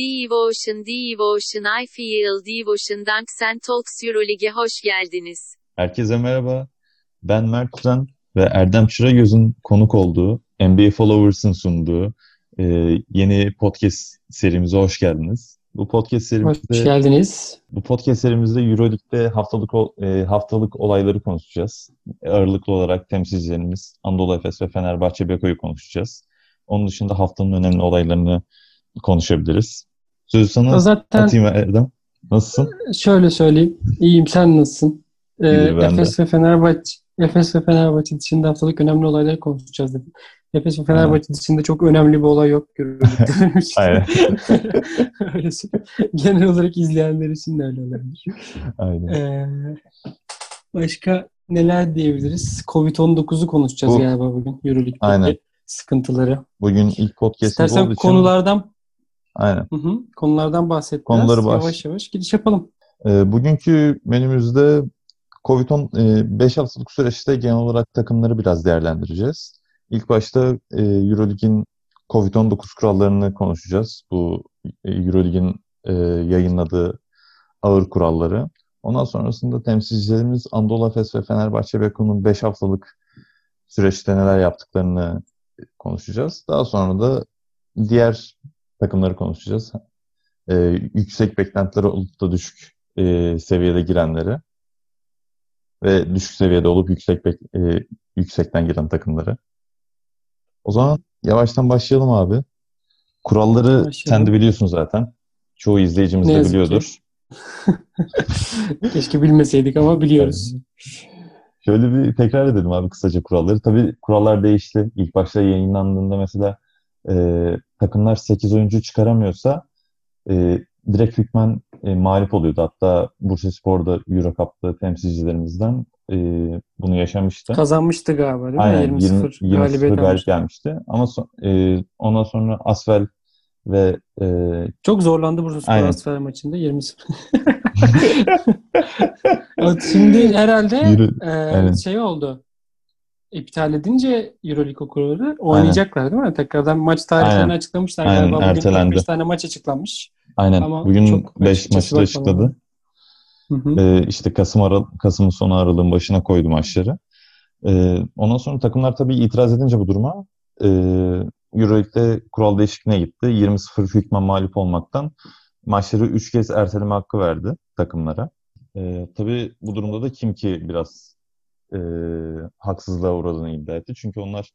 Devotion Devotion I Feel Devotion Dank Talks Euroleague'e hoş geldiniz. Herkese merhaba. Ben Mert Kuzen ve Erdem Çıragöz'ün konuk olduğu, NBA Followers'ın sunduğu e, yeni podcast serimize hoş geldiniz. Bu podcast serimizde Hoş geldiniz. Bu podcast serimizde EuroLeague'de haftalık e, haftalık olayları konuşacağız. Ağırlıklı olarak temsilcilerimiz Anadolu Efes ve Fenerbahçe Beko'yu konuşacağız. Onun dışında haftanın önemli olaylarını konuşabiliriz. Sözü sana Zaten atayım Erdem. Nasılsın? şöyle söyleyeyim. İyiyim sen nasılsın? Ee. Efes ve Fenerbahçe Efes ve Fenerbahçe dışında haftalık önemli olayları konuşacağız dedim. Efes ve Fenerbahçe dışında çok önemli bir olay yok görüyorum. Aynen. Öyle. Genel olarak izleyenler için de öyle olabilir. Aynen. Ee, başka neler diyebiliriz? Covid-19'u konuşacağız Bu- galiba bugün. Euroleague'deki sıkıntıları. Bugün ilk İstersen olduğu için konulardan aynen. Hı hı. Konulardan bahset Konuları biraz. Yavaş yavaş giriş yapalım. Ee, bugünkü menümüzde Covid-10 5 haftalık süreçte genel olarak takımları biraz değerlendireceğiz. İlk başta e, Eurolig'in Covid-19 kurallarını konuşacağız. Bu e, Eurolig'in e, yayınladığı ağır kuralları. Ondan sonrasında temsilcilerimiz Anadolu Efes ve Fenerbahçe Beko'nun 5 haftalık süreçte neler yaptıklarını konuşacağız. Daha sonra da diğer takımları konuşacağız. E, yüksek beklentileri olup da düşük e, seviyede girenleri ve düşük seviyede olup yüksek bek- e, yüksekten giren takımları. O zaman yavaştan başlayalım abi. Kuralları Başlayalım. sen de biliyorsun zaten. Çoğu izleyicimiz Ne de biliyordur. Keşke bilmeseydik ama biliyoruz. Şöyle bir tekrar edelim abi kısaca kuralları. Tabii kurallar değişti. İlk başta yayınlandığında mesela e, takımlar 8 oyuncu çıkaramıyorsa e, direkt hükmen e, mağlup oluyordu. Hatta Bursaspor'da Euro Cup'ta temsilcilerimizden e, bunu yaşamıştı. Kazanmıştı galiba değil mi? Aynen 20-0 20, 20 galibiyet galip gelmişti. Ama so- e, ondan sonra Asvel ve e, Çok zorlandı Bursaspor Aynen. Asfer maçında 20-0. Evet, Şimdi herhalde Yürü- e, şey oldu. İptal edince Euroleague kuralları oynayacaklar değil mi? Tekrardan maç tarihlerini Aynen. açıklamışlar Aynen, galiba. Bugün ertelendi. 45 tane maç açıklanmış. aynen Ama bugün çok 5 açıkçası maçı da açıkladı. Hı hı. E, işte Kasım Ara Kasım'ın sonu aralığın başına koydu maçları. E, ondan sonra takımlar tabii itiraz edince bu duruma e, Euroleague'de kural değişikliğine gitti. 20-0 hükmen mağlup olmaktan maçları 3 kez erteleme hakkı verdi takımlara. E, tabii bu durumda da kim ki biraz e, haksızlığa uğradığını iddia etti. Çünkü onlar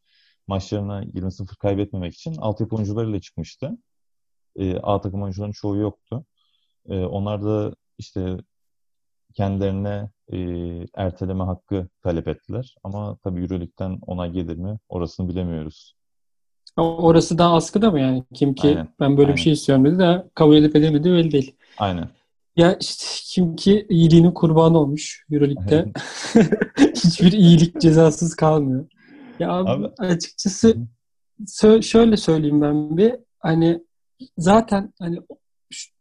maçlarına 20-0 kaybetmemek için altyapı oyuncularıyla çıkmıştı. E, A takım oyuncuların çoğu yoktu. E, onlar da işte kendilerine e, erteleme hakkı talep ettiler. Ama tabii Euroleague'den onay gelir mi orasını bilemiyoruz. Orası daha askıda mı yani? Kim ki Aynen, ben böyle aynen. bir şey istiyorum dedi de kabul edip edemedi belli değil. Aynen. Ya işte kim ki iyiliğinin kurbanı olmuş Euroleague'de. Hiçbir iyilik cezasız kalmıyor. Ya abi, Abi- açıkçası sö- şöyle söyleyeyim ben bir hani zaten hani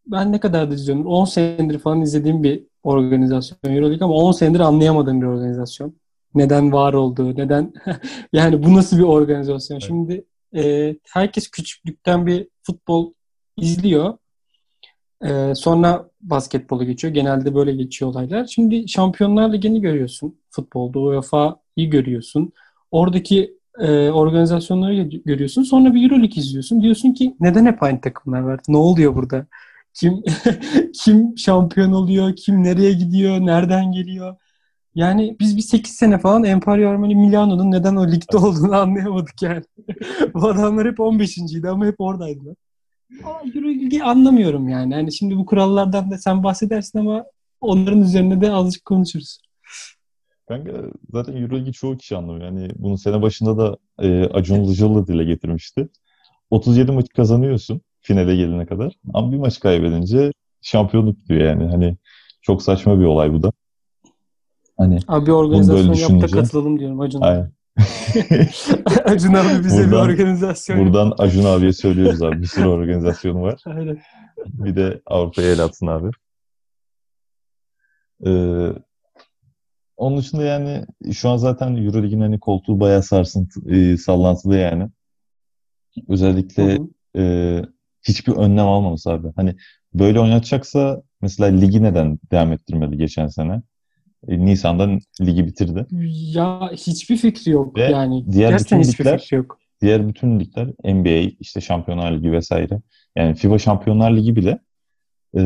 ben ne kadar da izliyorum 10 senedir falan izlediğim bir organizasyon Euroleague ama 10 senedir anlayamadığım bir organizasyon. Neden var olduğu, neden yani bu nasıl bir organizasyon? Evet. Şimdi e, herkes küçüklükten bir futbol izliyor. Ee, sonra basketbola geçiyor. Genelde böyle geçiyor olaylar. Şimdi Şampiyonlar Ligi'ni görüyorsun futbolda. UEFA'yı görüyorsun. Oradaki e, organizasyonları gö- görüyorsun. Sonra bir Euroleague izliyorsun. Diyorsun ki neden hep aynı takımlar var? Ne oluyor burada? Kim kim şampiyon oluyor? Kim nereye gidiyor? Nereden geliyor? Yani biz bir 8 sene falan Emporio Armani Milano'nun neden o ligde olduğunu anlayamadık yani. Bu adamlar hep 15.ydi ama hep oradaydılar. Ama Euroleague'i anlamıyorum yani. Hani şimdi bu kurallardan da sen bahsedersin ama onların üzerine de azıcık konuşuruz. Kanka zaten Euroleague'i çoğu kişi anlamıyor. Yani bunu sene başında da e, Acun Ilıcalı dile getirmişti. 37 maç kazanıyorsun finale gelene kadar. Ama bir maç kaybedince şampiyonluk diyor yani. Hani çok saçma bir olay bu da. Hani Abi organizasyon böyle yap da düşününce- katılalım diyorum Acun. aynen. Acun abi bize bir Buradan- organizasyon yap. Buradan Acun abiye söylüyoruz abi. Bir sürü organizasyonu var. Aynen. Bir de Avrupa'ya el atsın abi. Ee, onun dışında yani şu an zaten Euroleague'in hani koltuğu bayağı sarsıntı, e, sallantılı yani. Hı Özellikle hı. e, hiçbir önlem almaması abi. Hani böyle oynatacaksa mesela ligi neden devam ettirmedi geçen sene? E, Nisan'da ligi bitirdi. Ya hiçbir fikri yok Ve yani. diğer Gerçekten bütün hiçbir ligler- fikri yok. Diğer bütün ligler NBA, işte Şampiyonlar Ligi vesaire. Yani FIBA Şampiyonlar Ligi bile e,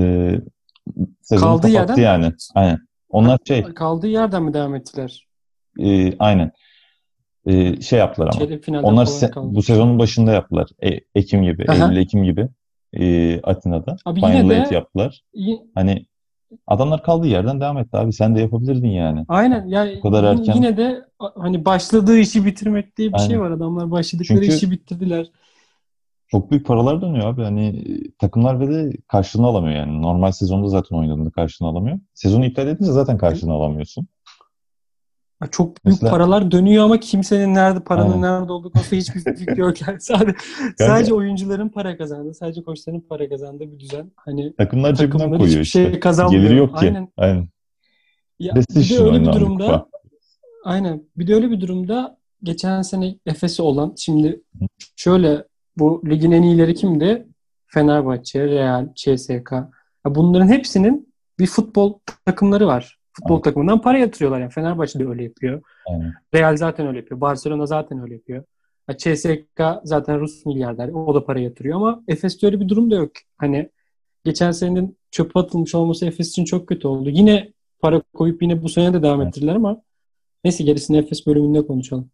sezonu Kaldığı kapattı yerden- yani. Aynen. Onlar şey, Kaldığı yerden mi devam ettiler? e, aynen. E, şey yaptılar ama. Onlar se- kaldı. bu sezonun başında yaptılar. E- Ekim gibi, Aha. Eylül Ekim gibi e, Atina'da. Abi Final yine de- yaptılar. İyi- Hani adamlar kaldığı yerden devam etti abi. Sen de yapabilirdin yani. Aynen. Yani Bu kadar yine- erken. yine de hani başladığı işi bitirmek diye bir şey Aynen. var. Adamlar başladıkları Çünkü- işi bitirdiler. Çok büyük paralar dönüyor abi. Hani e, takımlar ve de karşılığını alamıyor yani. Normal sezonda zaten oynadığında karşılığını alamıyor. Sezonu iptal edince zaten karşılığını alamıyorsun. Çok büyük Mesela- paralar dönüyor ama kimsenin nerede paranın Aynen. nerede olduğu konusunda hiçbir fikri yok. Yani sadece, sadece oyuncuların para kazandığı, sadece koçların para kazandığı bir düzen. Hani Takımlar cebinden koyuyor hiçbir işte. şey kazanmıyor. Geliri yok ki. Aynen. Aynen. Ya, bir de öyle bir durumda kupa. Aynen. Bir de öyle bir durumda geçen sene Efes'i olan şimdi şöyle bu ligin en iyileri kimdi? Fenerbahçe, Real, CSK. Bunların hepsinin bir futbol takımları var. Futbol Evet. takımından para yatırıyorlar. Yani Fenerbahçe de öyle yapıyor. Aynen. Real zaten öyle yapıyor. Barcelona zaten öyle yapıyor. Ya CSK zaten Rus milyarder. O da para yatırıyor ama Efes'te öyle bir durum da yok. Hani geçen senenin çöpe atılmış olması Efes için çok kötü oldu. Yine para koyup yine bu sene de devam Evet. ettirdiler ama neyse gerisini Efes bölümünde konuşalım.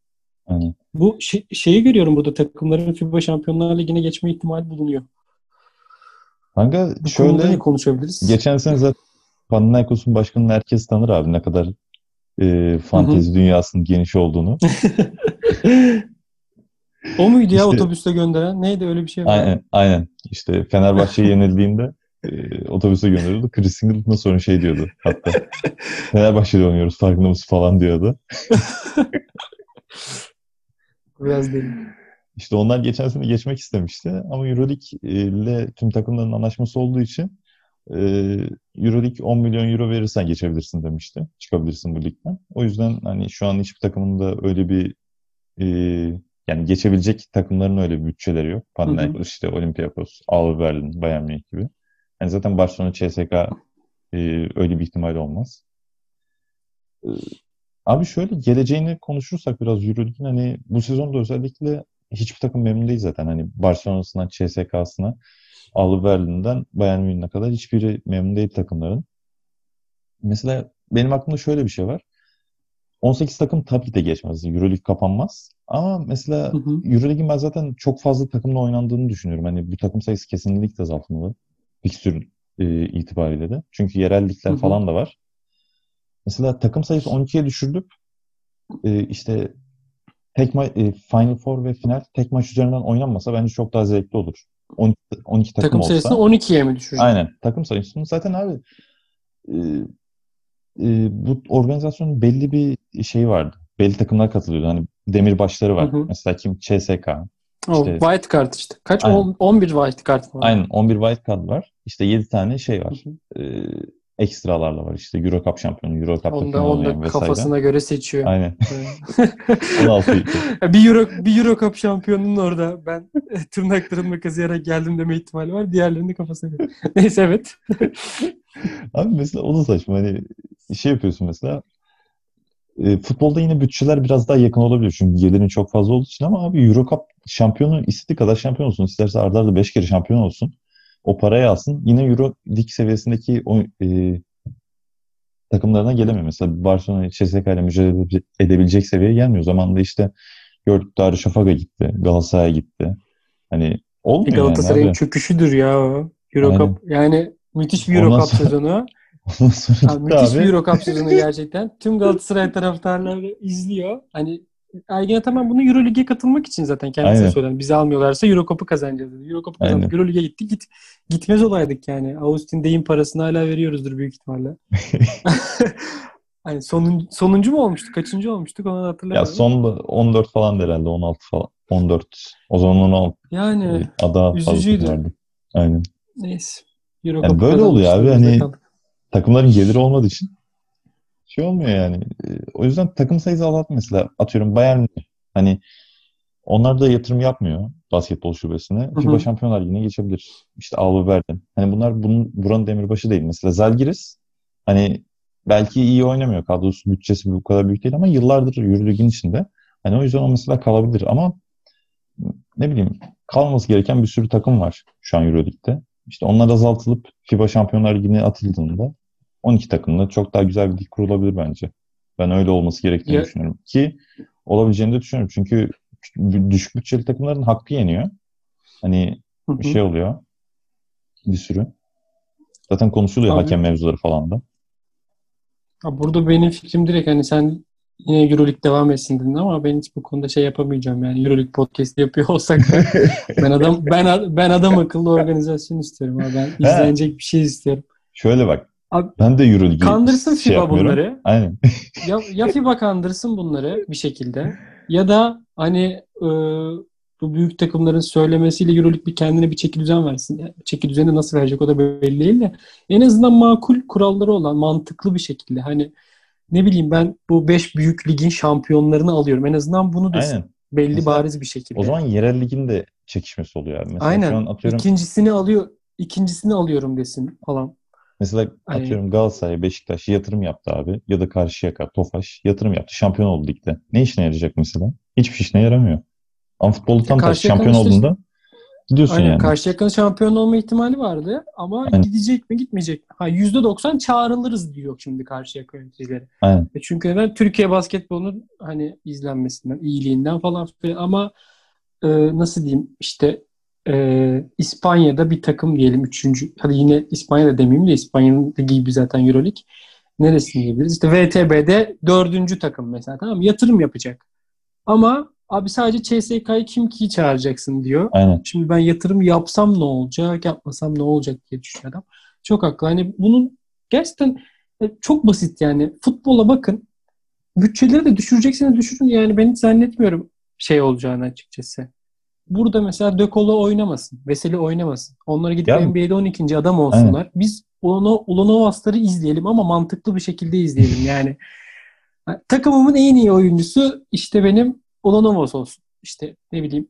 Aynen. Bu şey- şeyi görüyorum burada takımların FIBA Şampiyonlar Ligi'ne geçme ihtimali bulunuyor. Kanka Bu şöyle konuşabiliriz? geçen sene zaten Panathinaikos'un başkanını herkes tanır abi. Ne kadar e, fantezi dünyasının geniş olduğunu. o muydu ya İşte- otobüste gönderen? Neydi öyle bir şey var? Aynen, aynen. İşte Fenerbahçe'ye yenildiğinde e, otobüse gönderiyordu. Chris Singleton'a sonra şey diyordu hatta. Fenerbahçe'de oynuyoruz farkında mısın falan diyordu. Biraz değil. İşte onlar geçen sene geçmek istemişti ama Euroleague ile tüm takımların anlaşması olduğu için e, Euroleague 10 milyon euro verirsen geçebilirsin demişti. Çıkabilirsin bu ligden. O yüzden hani şu an hiçbir takımın da öyle bir e, yani geçebilecek takımların öyle bir bütçeleri yok. Panathinaikos, işte Olympiakos, Alba Berlin, Bayern Münih gibi. Yani zaten Barcelona, CSK e, öyle bir ihtimal olmaz. E, abi şöyle geleceğini konuşursak biraz Euroleague'in hani bu sezonda özellikle hiçbir takım memnun değil zaten. Hani Barcelona'sından CSK'sına, Alba Berlin'den Bayern Münih'e kadar hiçbiri memnun değil takımların. Mesela benim aklımda şöyle bir şey var. 18 takım tabii ki de geçmez. Euroleague kapanmaz. Ama mesela Hı hı. Euroleague'in ben zaten çok fazla takımla oynandığını düşünüyorum. Hani bu takım sayısı kesinlikle azaltılmalı. Fikstür e, itibariyle de. Çünkü yerel ligler Hı hı. falan da var. Mesela takım sayısı 12'ye düşürülüp e, işte tek ma- e, Final Four ve final tek maç üzerinden oynanmasa bence çok daha zevkli olur. 12, 12 takım, Takım olsa. sayısını 12'ye mi düşürecek? Aynen. Takım sayısını zaten abi e, e, bu organizasyonun belli bir şeyi vardı. Belli takımlar katılıyordu. Hani demirbaşları var. Hı hı. Mesela kim? CSK. O İşte- white card işte. Kaç? Aynen. On- 11 white card var. Aynen 11 wild card var. İşte 7 tane şey var. Hı hı. E, ekstralarla var. İşte Euro Cup şampiyonu, Euro Cup'ta Onda, onda vesaire. kafasına göre seçiyor. Aynen. Evet. 16 ülke. bir Euro bir Euro Cup şampiyonunun orada ben tırnaklarımla kazıyarak geldim deme ihtimali var. Diğerlerini kafasına göre. Neyse evet. Abi mesela o da saçma. Hani şey yapıyorsun mesela e, futbolda yine bütçeler biraz daha yakın olabilir. Çünkü gelirin çok fazla olduğu için ama abi Euro Cup şampiyonu istediği kadar şampiyon olsun. İsterse arda arda 5 kere şampiyon olsun. O parayı alsın. Yine Euro lig seviyesindeki o, e, takımlarına gelemiyor. Mesela Barcelona, CSKA ile mücadele edebilecek- seviyeye gelmiyor. O zaman da işte gördük Darüşşafaka gitti. Galatasaray'a gitti. Hani olmuyor Galatasaray'ın yani çöküşüdür ya o. Euro Aynen. Cup. Yani müthiş bir Euro Cup sonra- sezonu. Ondan sonra Abi, gitti müthiş abi. bir Euro Cup sezonu gerçekten. Tüm Galatasaray taraftarları izliyor. Hani Ergin Ataman bunu Euro Lig'e katılmak için zaten kendisine Aynen. söyledi. Bizi almıyorlarsa Euro Cup'ı kazanacağız dedi. Euro Cup'ı kazandık. Aynen. Euro Lig'e gittik. Git, gitmez olaydık yani. Austin Day'in parasını hala veriyoruzdur büyük ihtimalle. hani sonun, sonuncu mu olmuştuk? Kaçıncı olmuştuk? Onu da Ya hatırlamıyorum. son da 14 falan herhalde 16 falan. 14. O zaman 16 Yani ada üzücüydü. vardı. Aynen. neyse. Euro Yani böyle oluyor abi, hani- kaldık. Takımların geliri olmadığı için şey olmuyor yani. Ee, O yüzden takım sayısı azalt mesela. Atıyorum Bayern. Hani onlar da yatırım yapmıyor. basketbol şubesine. Hı hı. FIBA Şampiyonlar Ligi'ne geçebilir. İşte Alba Berlin. Hani bunlar bunun buranın demirbaşı değil. Mesela Zalgiris hani belki iyi oynamıyor. Kadrosu bütçesi bu kadar büyük değil ama yıllardır Euroleague'in içinde. Hani o yüzden o mesela kalabilir ama ne bileyim kalması gereken bir sürü takım var şu an Euroleague'de. İşte onlar azaltılıp FIBA Şampiyonlar Ligi'ne atıldığında 12 takımla çok daha güzel bir lig kurulabilir bence. Ben öyle olması gerektiğini Ya- düşünüyorum. Ki olabileceğini de düşünüyorum. Çünkü düşük bütçeli takımların hakkı yeniyor. Hani Hı hı. bir şey oluyor. Bir sürü. Zaten konuşuluyor Abi- hakem mevzuları falan da. Burada benim fikrim direkt hani sen yine Euroleague devam etsin dedin ama ben hiç bu konuda şey yapamayacağım yani Euroleague podcast yapıyor olsak ben adam ben ben adam akıllı organizasyon istiyorum abi. Ben izlenecek bir şey istiyorum. Şöyle bak. Abi, ben de Euroleague'i Kandırsın şey FIBA yapmıyorum. bunları. Aynen. Ya, ya FIBA kandırsın bunları bir şekilde ya da hani e, bu büyük takımların söylemesiyle Euroleague bir kendine bir çeki düzen versin. Yani çeki düzeni nasıl verecek o da belli değil de en azından makul kuralları olan mantıklı bir şekilde hani ne bileyim ben bu 5 büyük ligin şampiyonlarını alıyorum. En azından bunu desin. Aynen. Belli Mesela bariz bir şekilde. O zaman yerel ligin de çekişmesi oluyor abi. Mesela Aynen. şu an atıyorum İkincisini alıyor, ikincisini alıyorum desin falan. Mesela Hani- atıyorum Galatasaray, Beşiktaş yatırım yaptı abi ya da Karşıyaka, Tofaş yatırım yaptı. Şampiyon oldu ligde. Ne işine yarayacak mesela? Hiçbir işine yaramıyor. Ama futbolda tam tersi şampiyon olduğunda gidiyorsun Aynen. yani. Karşıyaka'nın şampiyon olma ihtimali vardı ama Aynen. gidecek mi gitmeyecek mi? Ha %90 çağrılırız diyor şimdi Karşıyaka yöneticileri. Aynen. Çünkü neden? Türkiye basketbolunun hani izlenmesinden, iyiliğinden falan filan ama e, nasıl diyeyim işte e, İspanya'da bir takım diyelim üçüncü. Hadi yine İspanya'da demeyeyim de İspanya'nın ligi gibi zaten Euroleague. Neresini diyebiliriz? İşte VTB'de dördüncü takım mesela tamam mı? Yatırım yapacak. Ama abi sadece CSK'yı kim ki çağıracaksın diyor. Aynen. Şimdi ben yatırım yapsam ne olacak, yapmasam ne olacak diye düşünüyor adam. Çok haklı. Hani bunun gerçekten e, çok basit yani. Futbola bakın. Bütçeleri de düşürecekseniz düşürün. Yani ben hiç zannetmiyorum şey olacağını açıkçası. Burada mesela De Colo oynamasın. Veseli oynamasın. Onlara gidip Ya- NBA'de 12. adam olsunlar. Biz Ulano, Ulanovasları izleyelim ama mantıklı bir şekilde izleyelim. Yani takımımın en iyi oyuncusu işte benim Ulanovas olsun. İşte ne bileyim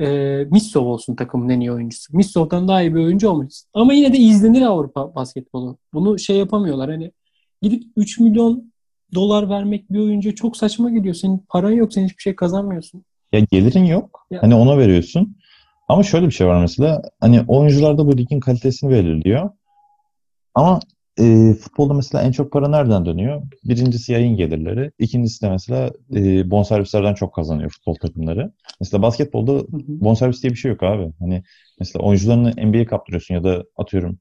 e, Missov olsun takımın en iyi oyuncusu. Missov'dan daha iyi bir oyuncu olmasın. Ama yine de izlenir Avrupa basketbolu. Bunu şey yapamıyorlar. Hani gidip 3 milyon dolar vermek bir oyuncuya çok saçma geliyor. Senin paran yok. Sen hiçbir şey kazanmıyorsun. Ya gelirin yok. Ya- Hani ona veriyorsun. Ama şöyle bir şey var mesela. Hani oyuncular da bu ligin kalitesini belirliyor. Ama e, futbolda mesela en çok para nereden dönüyor? Birincisi yayın gelirleri. İkincisi de mesela e, bonservislerden çok kazanıyor futbol takımları. Mesela basketbolda Hı hı. bonservis diye bir şey yok abi. Hani mesela oyuncularını NBA'ye kaptırıyorsun ya da atıyorum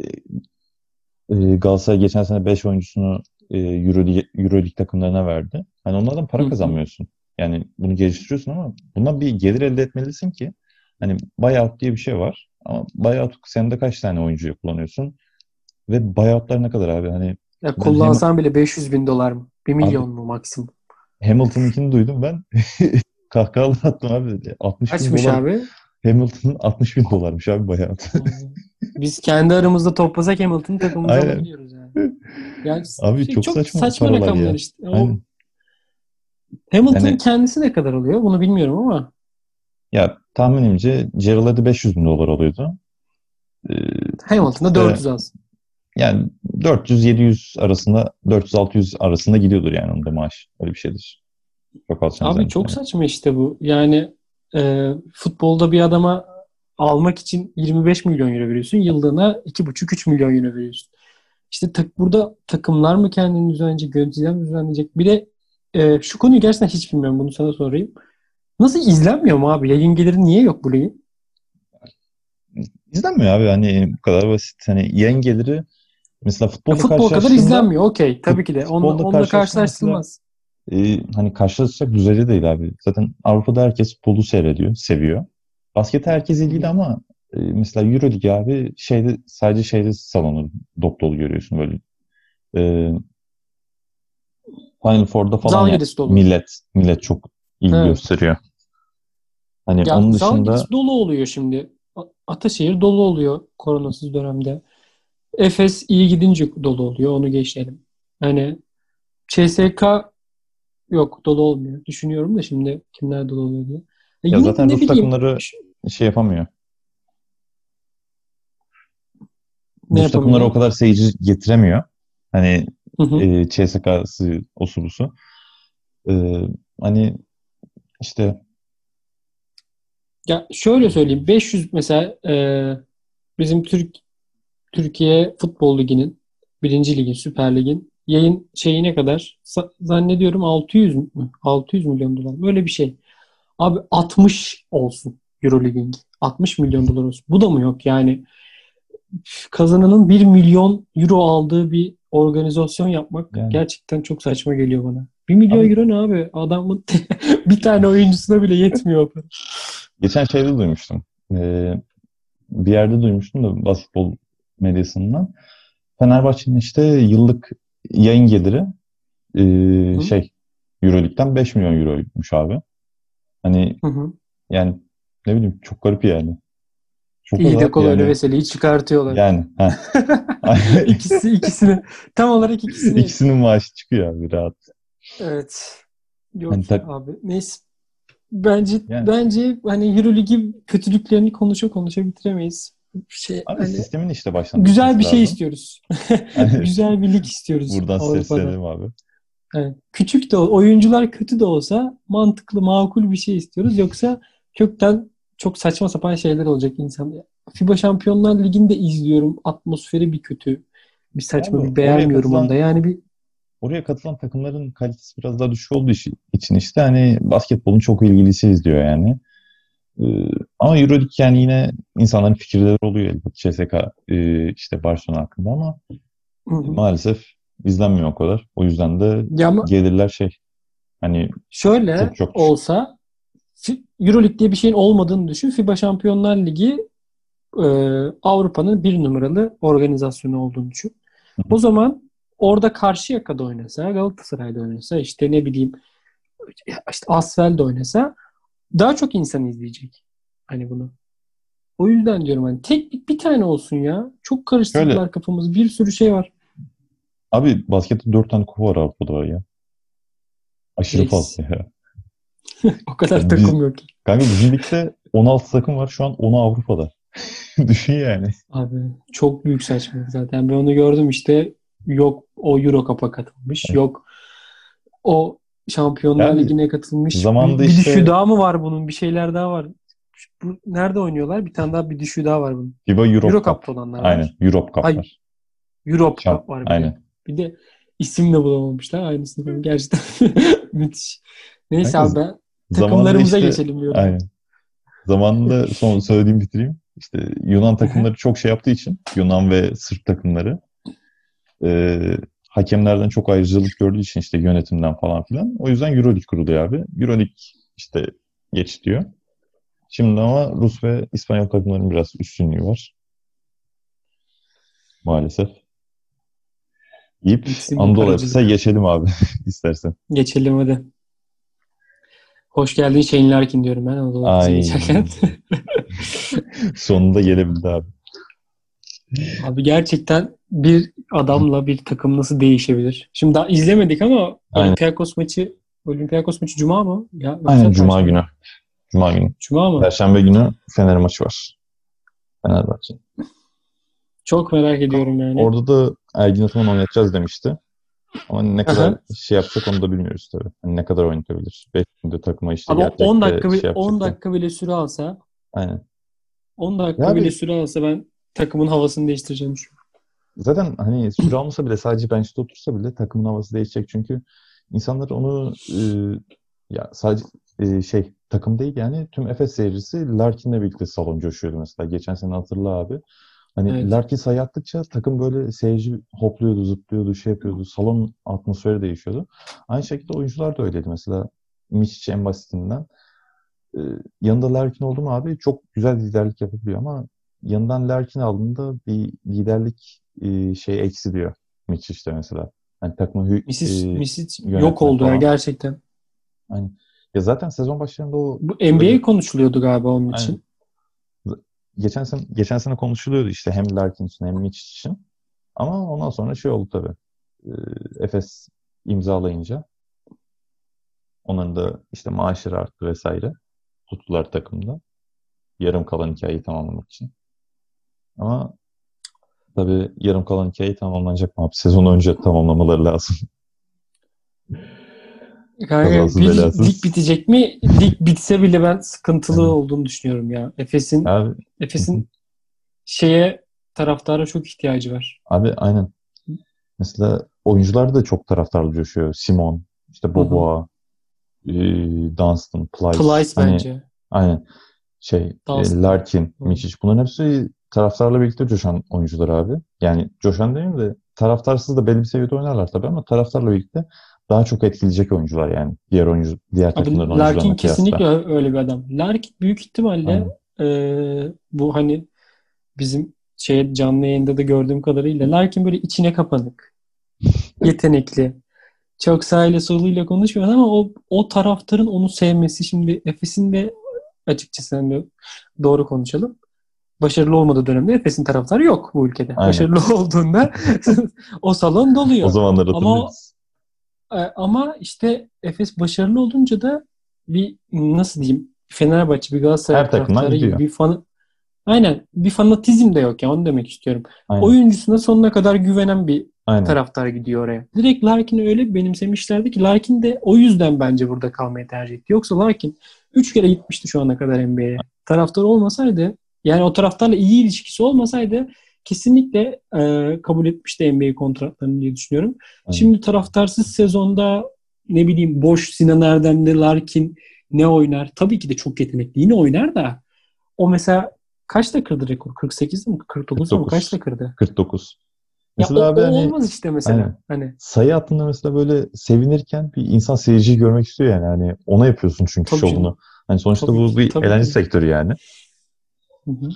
e, e, Galatasaray geçen sene 5 oyuncusunu e, Euroleague, Euroleague takımlarına verdi. Hani onlardan para hı. kazanmıyorsun. Yani bunu geliştiriyorsun ama bundan bir gelir elde etmelisin ki hani buyout diye bir şey var. Ama buyout senede kaç tane oyuncuyu kullanıyorsun? Ve buyoutlar ne kadar abi? Hani Ya kullansan bile 500 bin dolar mı? 1 milyon mu maksimum? Hamilton'ınkini duydum ben. Kahkahalar attım abi. 60 bin Kaçmış dolar. abi? Hamilton'ın 60 bin dolarmış abi buyout. Biz kendi aramızda toplasak Hamilton'ın takımımızı alabiliyoruz yani. Yani Abi şey, çok saçma paralar rakamlar ya. işte. O Aynen. Hamilton Yani- kendisi ne kadar alıyor? Bunu bilmiyorum ama. Ya tahminimce Gerald Eddy 500 bin dolar alıyordu. Ee, Hamilton'da işte- 400 az. Yani 400-700 arasında 400-600 arasında gidiyordur yani onun da maaş. Öyle bir şeydir. Çok alçan Abi çok saçma işte bu. Yani e, futbolda bir adama almak için 25 milyon euro veriyorsun. Yıllığına 2,5-3 milyon euro veriyorsun. İşte tak, burada takımlar mı kendini düzenleyecek, yöneticiler mi düzenleyecek? Bir de e, şu konuyu gerçekten hiç bilmiyorum. Bunu sana sorayım. Nasıl izlenmiyor mu abi? Yayın geliri niye yok bu ligin? İzlenmiyor abi hani bu kadar basit. Hani yayın geliri mesela Ya futbolda futbol kadar izlenmiyor. Okey. Tabii ki de. Onunla, onunla karşılaştırılmaz. e, hani karşılaşacak düzeyde değil abi. Zaten Avrupa'da herkes futbolu seyrediyor, seviyor. Baskete herkes ilgili ama e, mesela Euroleague abi şeyde sadece şeyde salonu dop dolu görüyorsun böyle. E, Final Four'da falan ya, dolu. millet millet çok ilgi Evet. gösteriyor. Hani Ya onun dışında dolu oluyor şimdi. Ataşehir dolu oluyor koronasız dönemde. Efes iyi gidince dolu oluyor. Onu geçelim. Hani CSK yok dolu olmuyor. Düşünüyorum da şimdi kimler dolu oluyor diye. E Ya yine zaten Rus takımları şey yapamıyor. ne Rus takımları o kadar seyirci getiremiyor. Hani Hı hı. e, CSK'sı, osu busu. E, hani işte Ya şöyle söyleyeyim 500 mesela e, bizim Türk Türkiye Futbol Ligi'nin birinci ligin Süper Lig'in yayın şeyi ne kadar? Zannediyorum 600 mü? 600 milyon dolar. Böyle bir şey. Abi 60 olsun Eurolig'in. 60 milyon dolar olsun. Bu da mı yok yani? Kazananın 1 milyon euro aldığı bir organizasyon yapmak Yani. gerçekten çok saçma geliyor bana. 1 milyon Abi- euro ne abi? Adamın bir tane oyuncusuna bile yetmiyor. geçen şeyde duymuştum. E, bir yerde duymuştum da basketbol medyasından. Fenerbahçe'nin işte yıllık yayın geliri e, Hı. şey Euroleague'den 5 milyon euroymuş abi. Hani Hı hı. yani ne bileyim çok garip yani. İyi de olarak kol öyle yani, veseleyi çıkartıyorlar. yani. İkisi ikisini tam olarak ikisini. İkisinin maaşı çıkıyor abi rahat. Evet. Yok Hani tak- abi. Neyse. Bence Yani. bence hani Euroligi kötülüklerini konuşa konuşa bitiremeyiz. Şey Abi hani sistemin işte başlangıcı güzel bir şey lazım. istiyoruz. Hani güzel bir lig istiyoruz Buradan seslenelim abi. Evet. Küçük de oyuncular kötü de olsa mantıklı, makul bir şey istiyoruz. Yoksa kökten çok saçma sapan şeyler olacak insan. FIBA Şampiyonlar Ligi'nde izliyorum. Atmosferi bir kötü. Bir saçma Abi, bir beğenmiyorum katılan- onu da. Yani bir Oraya katılan takımların kalitesi biraz daha düşük olduğu için işte hani basketbolun çok ilgilisi izliyor yani. Ee, ama Euroleague yani yine insanların fikirleri oluyor elbette CSK e, işte Barcelona hakkında ama Hı hı. maalesef izlenmiyor o kadar. O yüzden de ya ama gelirler şey hani şöyle Çok çok olsa Euroleague diye bir şeyin olmadığını düşün. FIBA Şampiyonlar Ligi e, Avrupa'nın bir numaralı organizasyonu olduğunu düşün. Hı hı. O zaman orada Karşıyaka'da oynasa, Galatasaray'da oynasa, işte ne bileyim işte Asfel'de oynasa daha çok insan izleyecek. Hani bunu. O yüzden diyorum hani tek bir, tane olsun ya. Çok karıştırdılar Şöyle. kafamızı. Bir sürü şey var. abi baskette 4 tane kupa var Avrupa'da ya. Aşırı Yes. fazla ya. O kadar Biz- takım yok. ki. Kanka bizim ligde 16 takım var şu an 10'u Avrupa'da. Düşün yani. Abi çok büyük saçmalık zaten. Ben onu gördüm işte yok o Euro Cup'a katılmış. Evet. Yok o Şampiyonlar Yani Ligi'ne katılmış. zamanında bir, bir işte- düşü daha mı var bunun? Bir şeyler daha var. Bu, nerede oynuyorlar? Bir tane daha bir düşü daha var bunun. FIBA Europe Euro Cup. Cup'ta olanlar Aynen. var. Europe Cup Ay, var. Europe Şamp- Cup var bir de. Aynen. Bir de isim de bulamamışlar. Aynısını. Gerçekten müthiş. Neyse Kanka, abi ben takımlarımıza işte- geçelim diyorum. Aynen. Zamanında son söylediğim bitireyim. İşte Yunan takımları çok şey yaptığı için Yunan ve Sırp takımları e, hakemlerden çok ayrıcalık gördüğü için işte yönetimden falan filan. O yüzden Euroleague kuruluyor abi. Euroleague işte geç diyor. Şimdi ama Rus ve İspanyol takımların biraz üstünlüğü var. Maalesef. Deyip Anadolu. Efes'e geçelim abi istersen. Geçelim hadi. Hoş geldin Shane Larkin diyorum ben Anadolu geçerken. Sonunda gelebildi abi. Abi gerçekten bir adamla bir takım nasıl değişebilir? Şimdi daha izlemedik ama Aynen. Olympiakos maçı Olympiakos maçı Cuma mı? Ya, Aynen Cuma Perşembe. günü. Cuma günü. Cuma mı? Perşembe günü Fener maçı var. Fenerbahçe. Çok merak ediyorum yani. Orada da Ergin Ataman oynatacağız demişti. Ama ne kadar şey yapacak onu da bilmiyoruz tabii. Hani ne kadar oynatabilir. 5 günde takıma işte Ama gelecek de 10 dakika şey bile, yapacak 10 da. dakika bile süre alsa Aynen. 10 dakika Ya bile süre alsa ben takımın havasını değiştireceğim düşünüyorum. Zaten hani süre almasa bile sadece bench'te otursa bile takımın havası değişecek. Çünkü insanlar onu e, ya sadece e, şey takım değil yani tüm Efes seyircisi Larkin'le birlikte salon coşuyordu mesela. Geçen sene hatırla abi. Hani Evet. Larkin sayı attıkça takım böyle seyirci hopluyordu, zıplıyordu, şey yapıyordu. Salon atmosferi değişiyordu. Aynı şekilde oyuncular da öyleydi. Mesela Miçic en basitinden. Ee, yanında Larkin oldu mu abi çok güzel liderlik yapabiliyor ama yanından Larkin aldığında bir liderlik e, şey eksi diyor Miçic işte mesela. Hani takımı hü- e, Mrs. yönetmen yok oldu ya falan. gerçekten. ya zaten sezon başlarında o Bu NBA Öyle. konuşuluyordu galiba onun için. Geçen sene geçen sene konuşuluyordu işte hem Larkin için hem Miçic için. Ama ondan sonra şey oldu tabii. Ee, Efes imzalayınca onların da işte maaşları arttı vesaire. tuttular takımda. Yarım kalan hikayeyi tamamlamak için. Ama tabii yarım kalan hikayeyi tamamlanacak mı? Sezon önce tamamlamaları lazım. Bir belasız. lig bitecek mi? Lig bitse bile ben sıkıntılı olduğunu düşünüyorum ya. Efes'in Abi, Efes'in şeye taraftara çok ihtiyacı var. abi aynen. Mesela oyuncular da çok taraftarlı coşuyor. Simon, işte Boboa, e, Dunstan, Plyce. Plyce Hani, bence. Aynen. Şey, e. Larkin. Miçic. Bunların hepsi taraftarla birlikte coşan oyuncular abi. Yani coşan değil de taraftarsız da belli bir seviyede oynarlar tabii ama taraftarla birlikte daha çok etkileyecek oyuncular yani. Diğer oyuncu, diğer Abi takımların Larkin oyuncularına kıyasla. kesinlikle öyle bir adam. Larkin büyük ihtimalle Aynen. e, bu hani bizim şey canlı yayında da gördüğüm kadarıyla Larkin böyle içine kapanık, yetenekli. Çok sağıyla soluyla konuşmuyor ama o, o taraftarın onu sevmesi şimdi Efes'in de açıkçası hani doğru konuşalım. Başarılı olmadığı dönemde Efes'in taraftarı yok bu ülkede. Aynen. Başarılı olduğunda o salon doluyor. O zamanlar Ama- hatırlıyoruz. Ama işte Efes başarılı olunca da bir nasıl diyeyim Fenerbahçe bir Galatasaray Her taraftarı gibi bir fan Aynen bir fanatizm de yok ya onu demek istiyorum. Aynen. Oyuncusuna sonuna kadar güvenen bir Aynen. taraftar gidiyor oraya. Direkt Larkin'i öyle benimsemişlerdi ki Larkin de o yüzden bence burada kalmayı tercih etti. Yoksa Larkin 3 kere gitmişti şu ana kadar NBA'ye. Taraftar olmasaydı yani o taraftarla iyi ilişkisi olmasaydı kesinlikle e, kabul etmişti NBA kontratlarını diye düşünüyorum. Aynen. Şimdi taraftarsız sezonda ne bileyim boş Sinan Erdem'de Larkin ne oynar? Tabii ki de çok yetenekli. Yine oynar da o mesela kaçta kırdı rekor? 48 mi? 49 mu? 49. Kaçta kırdı? 49. Ya Mesela o, abi o hani olmaz işte mesela. Aynen. Hani sayı hattında mesela böyle sevinirken bir insan seyirciyi görmek istiyor yani. Hani ona yapıyorsun çünkü Tabii şovunu. canım. Hani sonuçta Tabii bu bir tabii eğlence sektörü yani. Hı hı.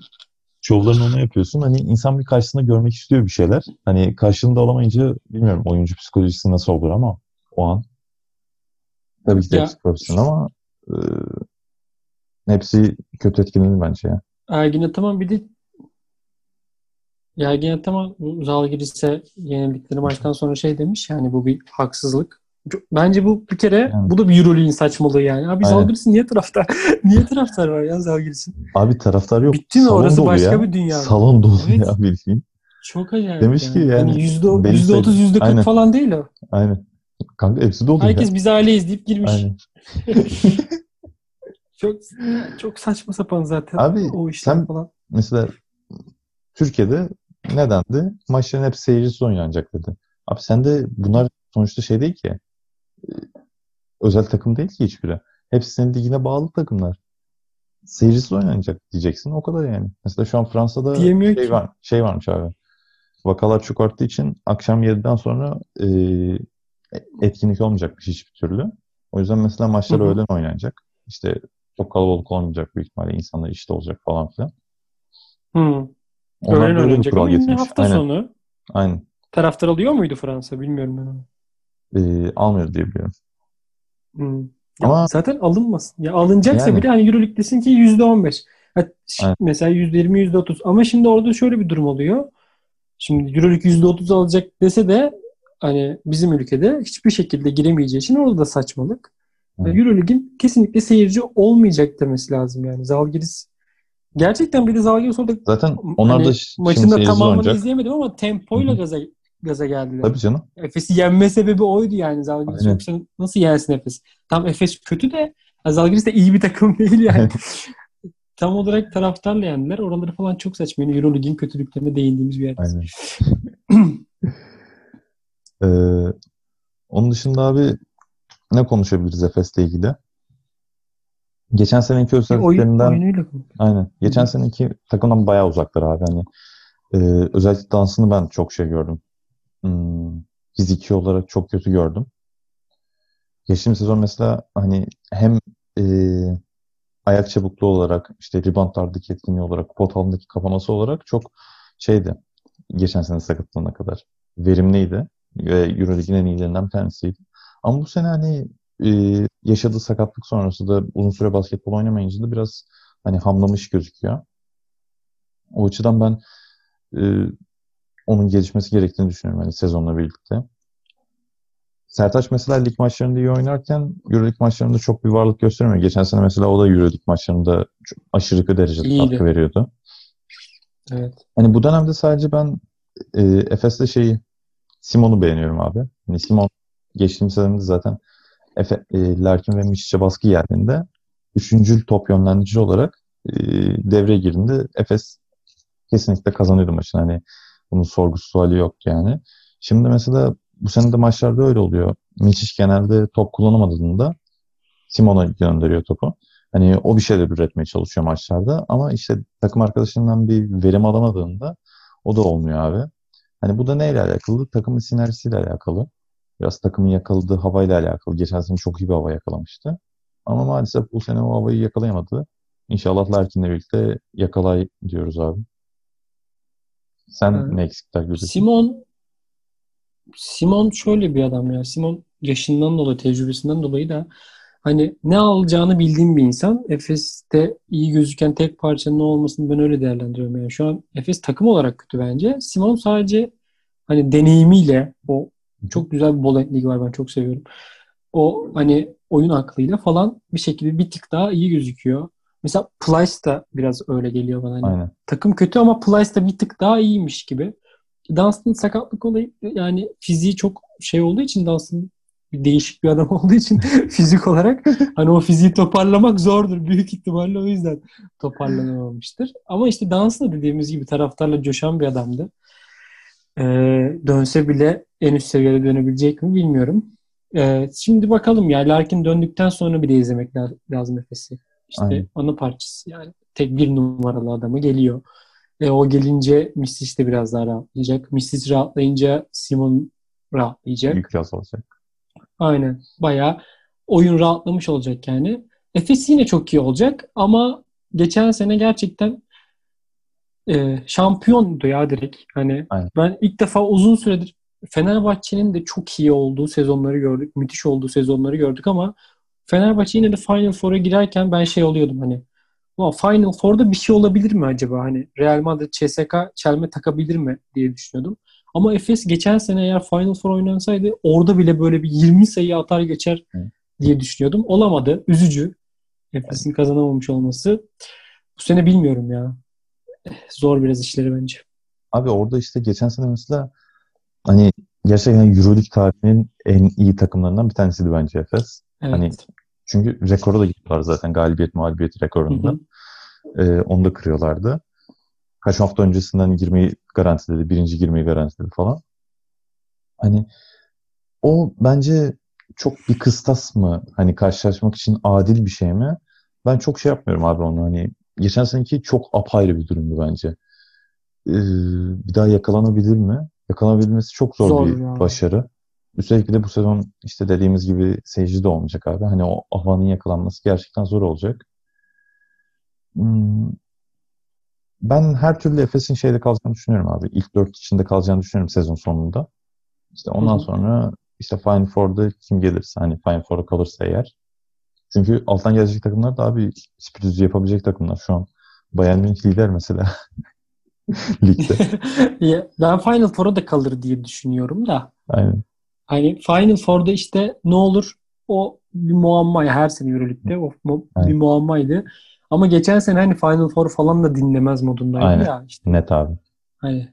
Şovlarını ona yapıyorsun. Hani insan bir karşısında görmek istiyor bir şeyler. Hani karşılığında alamayınca bilmiyorum oyuncu psikolojisi nasıl olur ama o an. Tabii ki de Ya- hepsi profesyonel ama e, hepsi kötü etkilenir bence ya. Ergin Ataman bir de Ergin Ataman bu Zalgiris'e yenildikleri maçtan sonra şey demiş yani bu bir haksızlık. Bence bu bir kere Yani. bu da bir Euroleague'in saçmalığı yani. Abi Aynen. Zalgiris'in niye taraftar? niye taraftar var ya Zalgiris'in? Abi taraftar yok. Bitti mi? Salon Orası başka ya. bir dünya. Salon dolu Evet. ya bildiğin. Çok acayip Demiş yani. ki yani Hani yüzde, yüzde otuz, yüzde kırk falan değil o. Aynen. Kanka hepsi dolu Herkes ya. biz aileyiz deyip girmiş. Aynen. Çok çok saçma sapan zaten Abi, o işler sen- falan. Mesela Türkiye'de nedendi? Maçların hep seyircisiz oynanacak dedi. Abi sen de bunlar sonuçta şey değil ki. Özel takım değil ki hiçbiri. Hepsi senin ligine bağlı takımlar. Seyircisiz oynanacak diyeceksin. O kadar yani. Mesela şu an Fransa'da Diyemiyor şey ki. var, şey varmış abi. Vakalar çok arttığı için akşam 7'den sonra e, etkinlik olmayacakmış hiçbir türlü. O yüzden mesela maçlar Hı hı. öğlen oynanacak. İşte çok kalabalık olmayacak büyük ihtimalle. insanlar işte olacak falan filan. Hı. Öğlen oynanacak ama hafta Aynen. sonu. Aynen. Taraftar alıyor muydu Fransa? Bilmiyorum ben onu. Ee, almıyor diye biliyorum. Hı. Ya Ama- zaten alınmasın. Ya alınacaksa Yani. bile hani Euroleague desin ki %15. Ha, ş- Aynen. mesela %20, %30. Ama şimdi orada şöyle bir durum oluyor. Şimdi Euroleague %30 alacak dese de hani bizim ülkede hiçbir şekilde giremeyeceği için orada da saçmalık. Evet. Euroleague'in kesinlikle seyirci olmayacak demesi lazım yani. Zalgiris gerçekten bir de Zalgiris orada Zaten onlar hani da maçın da tamamını oynayacak. izleyemedim ama tempoyla Hı hı. gaza gaza geldiler. Tabii canım. Efes'i yenme sebebi oydu yani. Zalgiris yoksa nasıl yensin Efes? Tam Efes kötü de Zalgiris de iyi bir takım değil yani. Tam olarak taraftarla yendiler. Oraları falan çok saçma. Yani Euroleague'in kötülüklerine değindiğimiz bir yer. Aynen. Ee, onun dışında abi ne konuşabiliriz Efes'le ilgili? Geçen seneki oyun, özelliklerinden oyunuyla konu. aynen. Geçen seneki takımdan bayağı uzaklar abi. Hani e, özellikle dansını ben çok şey gördüm. Hmm, fiziki olarak çok kötü gördüm. Geçtiğimiz sezon mesela hani hem e, ayak çabukluğu olarak işte reboundlardaki etkinliği olarak pot altındaki kapaması olarak çok şeydi. Geçen sene sakatlığına kadar verimliydi ve Euroleague'in en iyilerinden tanesiydi. Ama bu sene hani e, yaşadığı sakatlık sonrası da uzun süre basketbol oynamayınca da biraz hani hamlamış gözüküyor. O açıdan ben e, onun gelişmesi gerektiğini düşünüyorum hani sezonla birlikte. Sertaç mesela lig maçlarında iyi oynarken Euroleague maçlarında çok bir varlık göstermiyor. Geçen sene mesela o da Euroleague maçlarında aşırı derecede İyiydi. katkı veriyordu. Evet. Hani bu dönemde sadece ben e, Efes'te şeyi Simon'u beğeniyorum abi. Hani Simon geçtiğimiz sezonda zaten Efe, e, Larkin ve Mişic'e baskı geldiğinde üçüncül top yönlendirici olarak e, devreye girdiğinde Efes kesinlikle kazanıyordu maçını. Hani bunun sorgusu suali yok yani. Şimdi mesela bu sene de maçlarda öyle oluyor. Miçic genelde top kullanamadığında Simon'a gönderiyor topu. Hani o bir şeyler üretmeye çalışıyor maçlarda ama işte takım arkadaşından bir verim alamadığında o da olmuyor abi. Hani bu da neyle alakalı? Takımın sinerjisiyle alakalı. Biraz takımın yakaladığı havayla alakalı. Geçen sene çok iyi bir hava yakalamıştı. Ama maalesef bu sene o havayı yakalayamadı. İnşallah Larkin'le birlikte yakalay diyoruz abi. Sen Evet. ne eksikler görüyorsun? Simon Simon şöyle bir adam ya. Simon yaşından dolayı, tecrübesinden dolayı da hani ne alacağını bildiğim bir insan. Efes'te iyi gözüken tek parçanın ne olmasını ben öyle değerlendiriyorum. Yani şu an Efes takım olarak kötü bence. Simon sadece hani deneyimiyle o çok güzel bir Bolent Ligi var ben çok seviyorum. O hani oyun aklıyla falan bir şekilde bir tık daha iyi gözüküyor. Mesela Plyce da biraz öyle geliyor bana. Hani Aynen. takım kötü ama Plyce da bir tık daha iyiymiş gibi. Dunstan sakatlık olayı yani fiziği çok şey olduğu için Dunstan bir değişik bir adam olduğu için fizik olarak hani o fiziği toparlamak zordur büyük ihtimalle o yüzden toparlanamamıştır. Ama işte Dunstan da dediğimiz gibi taraftarla coşan bir adamdı. Ee, dönse bile en üst seviyede dönebilecek mi bilmiyorum. Ee, şimdi bakalım ya Larkin döndükten sonra bir de izlemek la- lazım Efes'i. İşte Aynen. ana parçası yani tek bir numaralı adamı geliyor. E, o gelince Mistic de biraz daha rahatlayacak. Mistic rahatlayınca Simon rahatlayacak. Büyük yaz olacak. Aynen. Bayağı oyun rahatlamış olacak yani. Efes yine çok iyi olacak ama geçen sene gerçekten e, şampiyondu ya direkt. Hani Aynen. ben ilk defa uzun süredir Fenerbahçe'nin de çok iyi olduğu sezonları gördük. Müthiş olduğu sezonları gördük ama Fenerbahçe yine de Final Four'a girerken ben şey oluyordum hani Ulan Final Four'da bir şey olabilir mi acaba? Hani Real Madrid CSK çelme takabilir mi diye düşünüyordum. Ama Efes geçen sene eğer Final Four oynansaydı orada bile böyle bir 20 sayı atar geçer Hı. diye düşünüyordum. Olamadı. Üzücü. Efes'in kazanamamış olması. Bu sene bilmiyorum ya. Zor biraz işleri bence. Abi orada işte geçen sene mesela hani gerçekten Euroleague tarihinin en iyi takımlarından bir tanesiydi bence Efes. Evet. Hani Çünkü rekora da gittiler zaten galibiyet mağlubiyet rekorunda. Hı hı. Ee, onu da kırıyorlardı. Kaç hafta öncesinden girmeyi garantiledi. Birinci girmeyi garantiledi falan. Hani o bence çok bir kıstas mı? Hani karşılaşmak için adil bir şey mi? Ben çok şey yapmıyorum abi onu. Hani geçen seneki çok apayrı bir durumdu bence. Ee, bir daha yakalanabilir mi? Yakalanabilmesi çok zor, Zor bir ya. başarı. Üstelik bir de bu sezon işte dediğimiz gibi seyirci de olmayacak abi. Hani o havanın yakalanması gerçekten zor olacak. Hmm, Ben her türlü Efes'in şeyde kalacağını düşünüyorum abi. İlk dört içinde kalacağını düşünüyorum sezon sonunda. İşte ondan Hı hı. sonra işte Final Four'da kim gelirse hani Final Four'a kalırsa eğer. Çünkü alttan gelecek takımlar da abi sürpriz yapabilecek takımlar şu an. Bayern Münih lider mesela ligde. Ben Final Four'a da kalır diye düşünüyorum da. Aynen. Hani Final Four'da işte ne olur o bir muamma ya her sene Euroleague'de o mu- bir muammaydı. Ama geçen sene hani Final Four falan da dinlemez modundaydı Aynen. ya işte Net abi. hani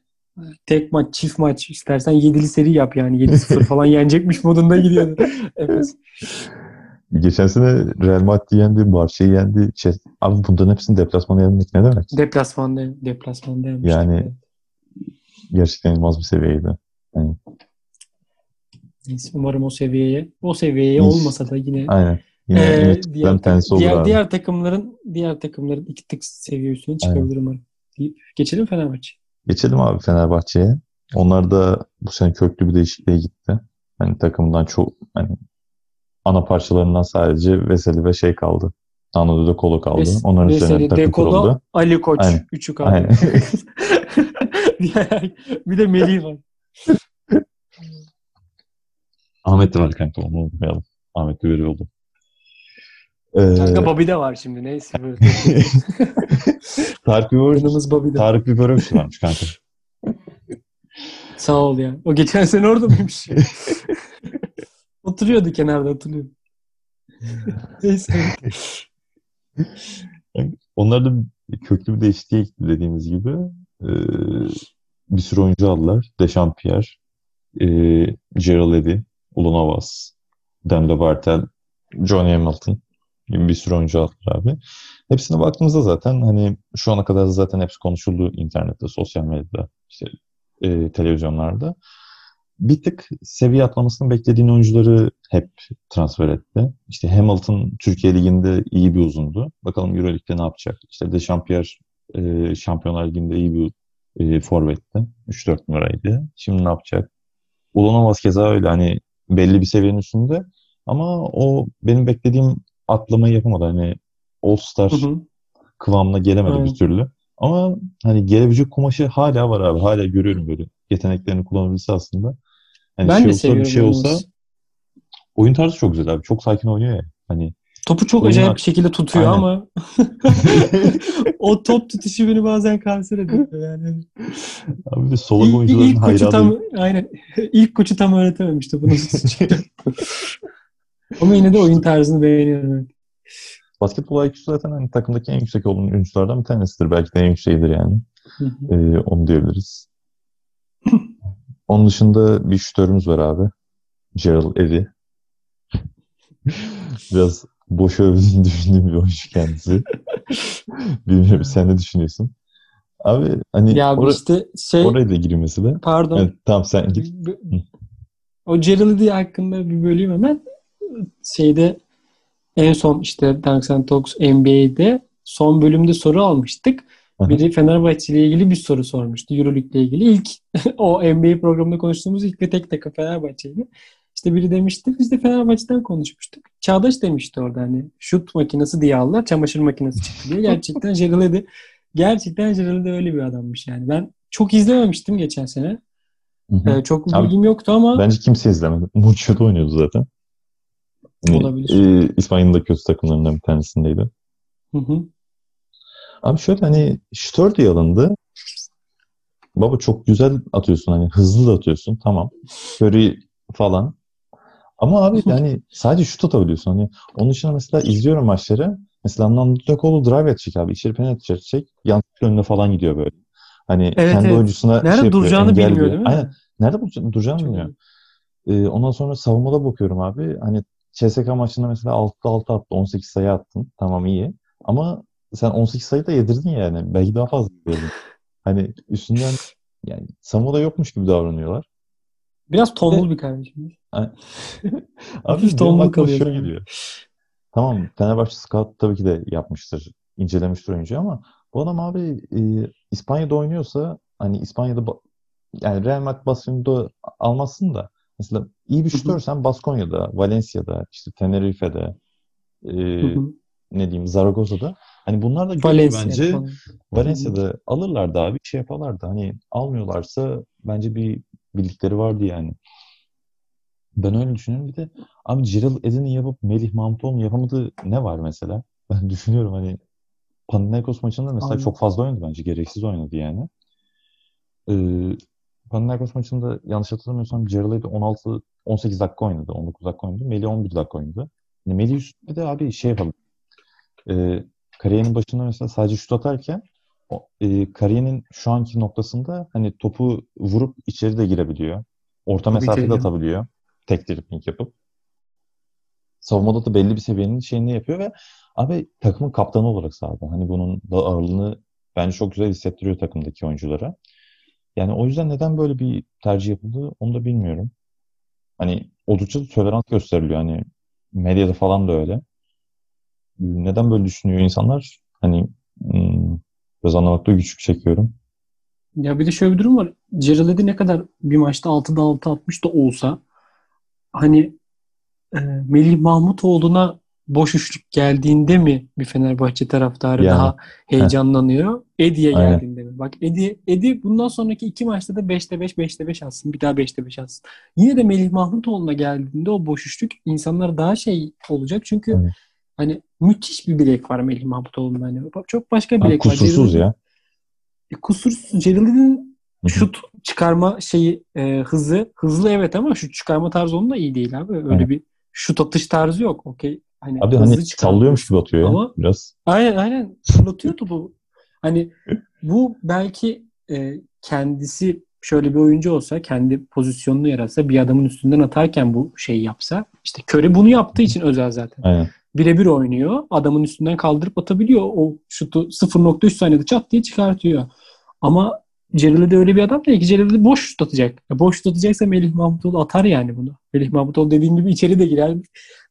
tek maç çift maç istersen yedili seri yap yani 7-0 falan yenecekmiş modunda gidiyordu. Efes. Geçen sene Real Madrid yendi, Barça'yı yendi. Chelsea- Abi bunların hepsini deplasmana yenmek ne demek? Deplasmanda deplasmanda yenmiştik. Yani gerçekten inanılmaz bir seviyeydi. Yani, Neyse, umarım o seviyeye o seviyeye İnş- olmasa da yine aynen. Yine Ee, ümitlerden diğer, olur diğer, abi. diğer takımların diğer takımların iki tık seviye üstüne çıkabilir umarım. Deyip geçelim Fenerbahçe. Geçelim abi Fenerbahçe'ye. Onlar da bu sene köklü bir değişikliğe gitti. Hani takımdan çok hani ana parçalarından sadece Veseli ve şey kaldı. Anadolu Kolo kaldı. Ves- Onların üzerine Veseli, takım Dekolo, kuruldu. Ali Koç. Aynen. Üçü kaldı. Aynen. Bir de Melih var. Ahmet de var kanka onu unutmayalım. Ahmet de bir oldu. Ee, Kanka Bobby de var şimdi. Neyse. Böyle. Tarık Biber, Yanımız Bobby de. Tarık Biber bir şey varmış kanka. Sağ ol ya. O geçen sene orada mıymış? Oturuyordu kenarda hatırlıyorum. Neyse. Onlar da köklü bir değişikliğe gitti dediğimiz gibi. Ee, bir sürü oyuncu aldılar. Dechampierre, e, Gerald Eddy, Ulunovas, Demle Bartel, Johnny Hamilton gibi bir sürü oyuncu aldılar abi. Hepsine baktığımızda zaten hani şu ana kadar zaten hepsi konuşuldu internette, sosyal medyada, işte e, televizyonlarda. Bir tık seviye atlamasını beklediğin oyuncuları hep transfer etti. İşte Hamilton Türkiye Ligi'nde iyi bir uzundu. Bakalım Euroleague'de ne yapacak? İşte Dechampierre e, Şampiyonlar Ligi'nde iyi bir e, forvetti. 3-4 numaraydı. Şimdi ne yapacak? Ulanovas keza öyle hani belli bir seviyenin üstünde ama o benim beklediğim atlamayı yapamadı. Hani All-Star Hı hı. kıvamına gelemedi Evet. bir türlü. Ama hani gelebilecek kumaşı hala var abi. Hala görüyorum böyle. Yeteneklerini kullanabilse aslında. Hani Ben şey de olsa, seviyorum. bir şey olsa oyun tarzı çok güzel abi. Çok sakin oynuyor ya. Hani Topu çok Oyuna- acayip bir şekilde tutuyor Aynen. ama o top tutuşu beni bazen kanser ediyor yani. abi de solak İlk, oyuncuların ilk koçu hayranı. tam aynen ilk koçu tam öğretememişti bunu. ama yine de oyun tarzını beğeniyorum. Basketbol IQ'su zaten hani takımdaki en yüksek olan oyunculardan bir tanesidir. Belki de en yükseğidir yani. Ee, onu diyebiliriz. Onun dışında bir şütörümüz var abi. Gerald Eddy. Biraz boş övdüğünü düşündüğüm bir oyuncu kendisi. Bilmiyorum sen ne düşünüyorsun? Abi hani ya ora- işte şey oraya da gireyim mesela. pardon Evet, tamam sen git. B- O Gerald'i hakkında bir böleyim hemen. Şeyde en son işte Dunks and Talks NBA'de son bölümde soru almıştık. Aha. Biri Fenerbahçe ile ilgili bir soru sormuştu. Euroleague ile ilgili. İlk o NBA programında konuştuğumuz ilk ve tek takım Fenerbahçe'ydi. İşte biri demişti. Biz de Fenerbahçe'den konuşmuştuk. Çağdaş demişti orada hani şut makinesi diye aldılar. Çamaşır makinesi çıktı diye. Gerçekten Gerald'i gerçekten Gerald öyle bir adammış yani. Ben çok izlememiştim geçen sene. Hı hı. Ee, çok Abi, bilgim yoktu ama Bence kimse izlemedi. Murçio'da oynuyordu zaten. Hani, Olabilir. e, İspanya'nın da kötü takımlarından bir tanesindeydi. Hı hı. Abi şöyle hani şütör diye alındı. Baba çok güzel atıyorsun hani hızlı da atıyorsun tamam. Curry falan. Ama abi yani sadece şut atabiliyorsun. Hani onun dışında mesela izliyorum maçları. Mesela Nandakoğlu drive edecek abi. içeri penetre edecek. Yanlış önüne falan gidiyor böyle. Hani Evet, kendi evet. oyuncusuna Nerede şey yapıyor, duracağını engelliyor. bilmiyor değil mi? Aynen. Nerede duracağını Çok bilmiyor. Ee, ondan sonra savunmada bakıyorum abi. Hani CSK maçında mesela 6'da 6 attı. 18 sayı attın. Tamam iyi. Ama sen 18 sayı da yedirdin yani. Belki daha fazla yedirdin. Hani üstünden yani savunmada yokmuş gibi davranıyorlar. Biraz tombul bir kardeşim. Abi Hafif tombul kalıyor şöyle geliyor. Tamam Fenerbahçe Scout tabii ki de yapmıştır. incelemiştir oyuncuyu ama bu adam abi e, İspanya'da oynuyorsa hani İspanya'da yani Real Madrid Barcelona'da almazsın da mesela iyi bir şutörsen Baskonya'da, Valencia'da, işte Tenerife'de e, Hı hı. ne diyeyim Zaragoza'da hani bunlar da Valencia bence falan. Valencia'da alırlardı abi şey yaparlardı. Hani almıyorlarsa bence bir bildikleri vardı yani. Ben öyle düşünüyorum. Bir de abi Gerald Edin'in yapıp Melih Mahmutoğlu'nun yapamadığı ne var mesela? Ben düşünüyorum hani Panathinaikos maçında mesela Aynen. çok fazla oynadı bence. Gereksiz oynadı yani. Ee, Panathinaikos maçında yanlış hatırlamıyorsam Gerald Edin 16 18 dakika oynadı. 19 dakika oynadı. Melih 11 dakika oynadı. Yani Melih üstünde de abi şey yapalım. Ee, kariyerinin başında mesela sadece şut atarken e, kariyerinin şu anki noktasında hani topu vurup içeri de girebiliyor. Orta Tabii mesafede ya. atabiliyor. Tek dribbling yapıp. Savunmada da belli bir seviyenin şeyini yapıyor ve abi takımın kaptanı olarak sahada. Hani bunun da ağırlığını bence çok güzel hissettiriyor takımdaki oyunculara. Yani o yüzden neden böyle bir tercih yapıldı onu da bilmiyorum. Hani oldukça da tolerant gösteriliyor. Hani medyada falan da öyle. Neden böyle düşünüyor insanlar? Hani hmm, biraz anlamakta güçlük çekiyorum. Ya bir de şöyle bir durum var. Gerald Eddy ne kadar bir maçta 6'da 6 atmış da olsa hani e, Melih Mahmutoğlu'na boş üçlük geldiğinde mi bir Fenerbahçe taraftarı Yani. daha heyecanlanıyor? Aynen. geldiğinde mi? Bak Eddie, Eddie bundan sonraki iki maçta da 5'te 5, 5'te 5 atsın. Bir daha 5'te 5 atsın. Yine de Melih Mahmutoğlu'na geldiğinde o boş üçlük insanlar daha şey olacak. Çünkü Evet. Hani müthiş bir bilek var Melih Mahmutoğlu'nda. Hani çok başka Abi bilek var. kusursuz Gerald- ya. e, kusursuz. Hı. şut çıkarma şeyi e, hızı hızlı evet ama şut çıkarma tarzı onun da iyi değil abi. Öyle Evet. bir şut atış tarzı yok. Okey. Hani Abi hani çıkan- sallıyormuş gibi atıyor ya Ama- biraz. Aynen aynen. Fırlatıyor topu. Hani bu belki e, kendisi şöyle bir oyuncu olsa, kendi pozisyonunu yaratsa, bir adamın üstünden atarken bu şeyi yapsa. işte Curry bunu yaptığı için özel zaten. Aynen. Birebir oynuyor. Adamın üstünden kaldırıp atabiliyor. O şutu 0.3 saniyede çat diye çıkartıyor. Ama Celil'i de öyle bir adam değil ki. Celil'i boş şut atacak. Ya boş şut atacaksa Melih Mahmutoğlu atar yani bunu. Melih Mahmutoğlu dediğin gibi içeri de girer.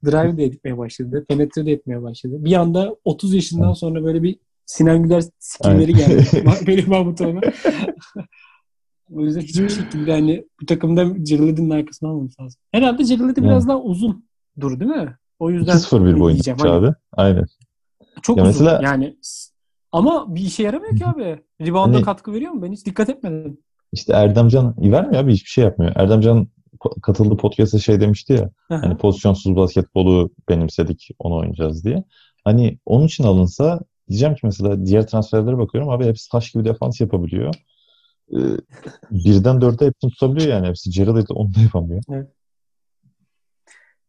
Drive de etmeye başladı. Penetre de etmeye başladı. Bir anda 30 yaşından sonra böyle bir Sinan Güler skillleri geldi. Melih Mahmutoğlu'na. o yüzden hiçbir şekilde hani bu takımda Celil'in arkasına almamız lazım. Herhalde Celil de biraz daha uzun dur değil mi? O yüzden 2-0 bir boyun diyeceğim. tutmuş Hani abi. Aynen. çok Ya uzun. mesela- Yani ama bir işe yaramıyor ki abi. Rebound'a Hani- katkı veriyor mu? Ben hiç dikkat etmedim. İşte Erdemcan vermiyor abi hiçbir şey yapmıyor. Erdemcan katıldığı podcast'a şey demişti ya. Hani pozisyonsuz basketbolu benimsedik, onu oynayacağız diye. Hani onun için alınsa diyeceğim ki mesela diğer transferlere bakıyorum abi hepsi taş gibi defans yapabiliyor. Ee, birden dörde hepsini tutabiliyor yani hepsi. Gerald onu da yapamıyor.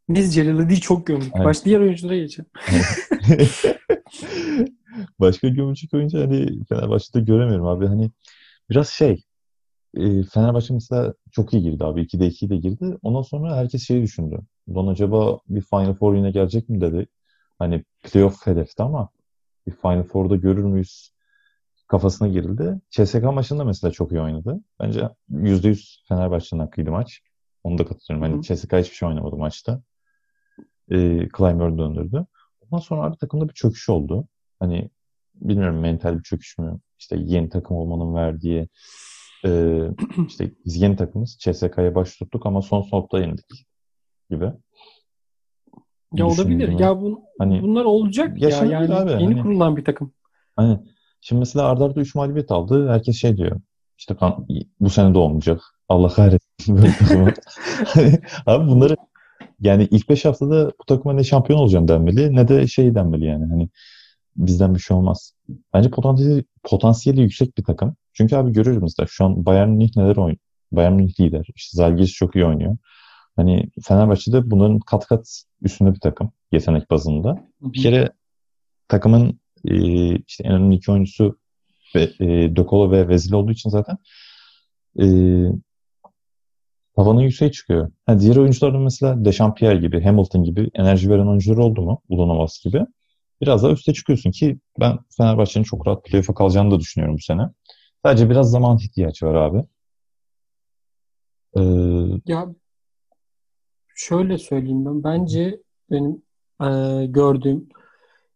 Biz Celal'i değil çok gömdük. Evet. Baş diğer oyunculara geçelim. Başka gömücük oyuncu hani Fenerbahçe'de göremiyorum abi. Hani biraz şey e, Fenerbahçe mesela çok iyi girdi abi. 2'de 2'yi de girdi. Ondan sonra herkes şeyi düşündü. Ulan acaba bir Final Four yine gelecek mi dedi. Hani playoff hedefti ama bir Final Four'da görür müyüz kafasına girildi. CSK maçında mesela çok iyi oynadı. Bence %100 Fenerbahçe'nin hakkıydı maç. Onu da katılıyorum. Hani. CSK hiçbir şey oynamadı maçta. E, Clyburn döndürdü. Ondan sonra abi takımda bir çöküş oldu. Hani bilmiyorum mental bir çöküş mü? İşte yeni takım olmanın verdiği e, işte biz yeni takımız CSK'ya baş tuttuk ama son soğukta yenildik gibi. Ya olabilir. Ya bu, Hani bunlar olacak ya. Yani abi, yeni hani- kurulan bir takım. Hani şimdi mesela Arda Arda 3 mağlubiyet aldı. Herkes şey diyor. İşte kan, bu sene de olmayacak. Allah kahretsin böyle takımı. Hani abi bunları yani ilk 5 haftada bu takıma ne şampiyon olacağım denmeli ne de şey denmeli yani. Hani bizden bir şey olmaz. Bence potansiyeli, potansiyeli yüksek bir takım. Çünkü abi görüyoruz mesela şu an Bayern Münih neler oynuyor. Bayern Münih lider. İşte Zalgiris çok iyi oynuyor. Hani Fenerbahçe'de bunların kat kat üstünde bir takım yetenek bazında. Bir kere takımın e, işte en önemli iki oyuncusu ve, e, Dokolo ve Vezil olduğu için zaten e, tavanı yükseğe çıkıyor. Ha, diğer oyuncuların mesela Dechampierre gibi, Hamilton gibi enerji veren oyuncular oldu mu? Ulanovas gibi. Biraz daha üste çıkıyorsun ki ben Fenerbahçe'nin çok rahat playoff'a kalacağını da düşünüyorum bu sene. Sadece biraz zaman ihtiyacı var abi. Ee, Ya şöyle söyleyeyim ben. Bence benim eee, gördüğüm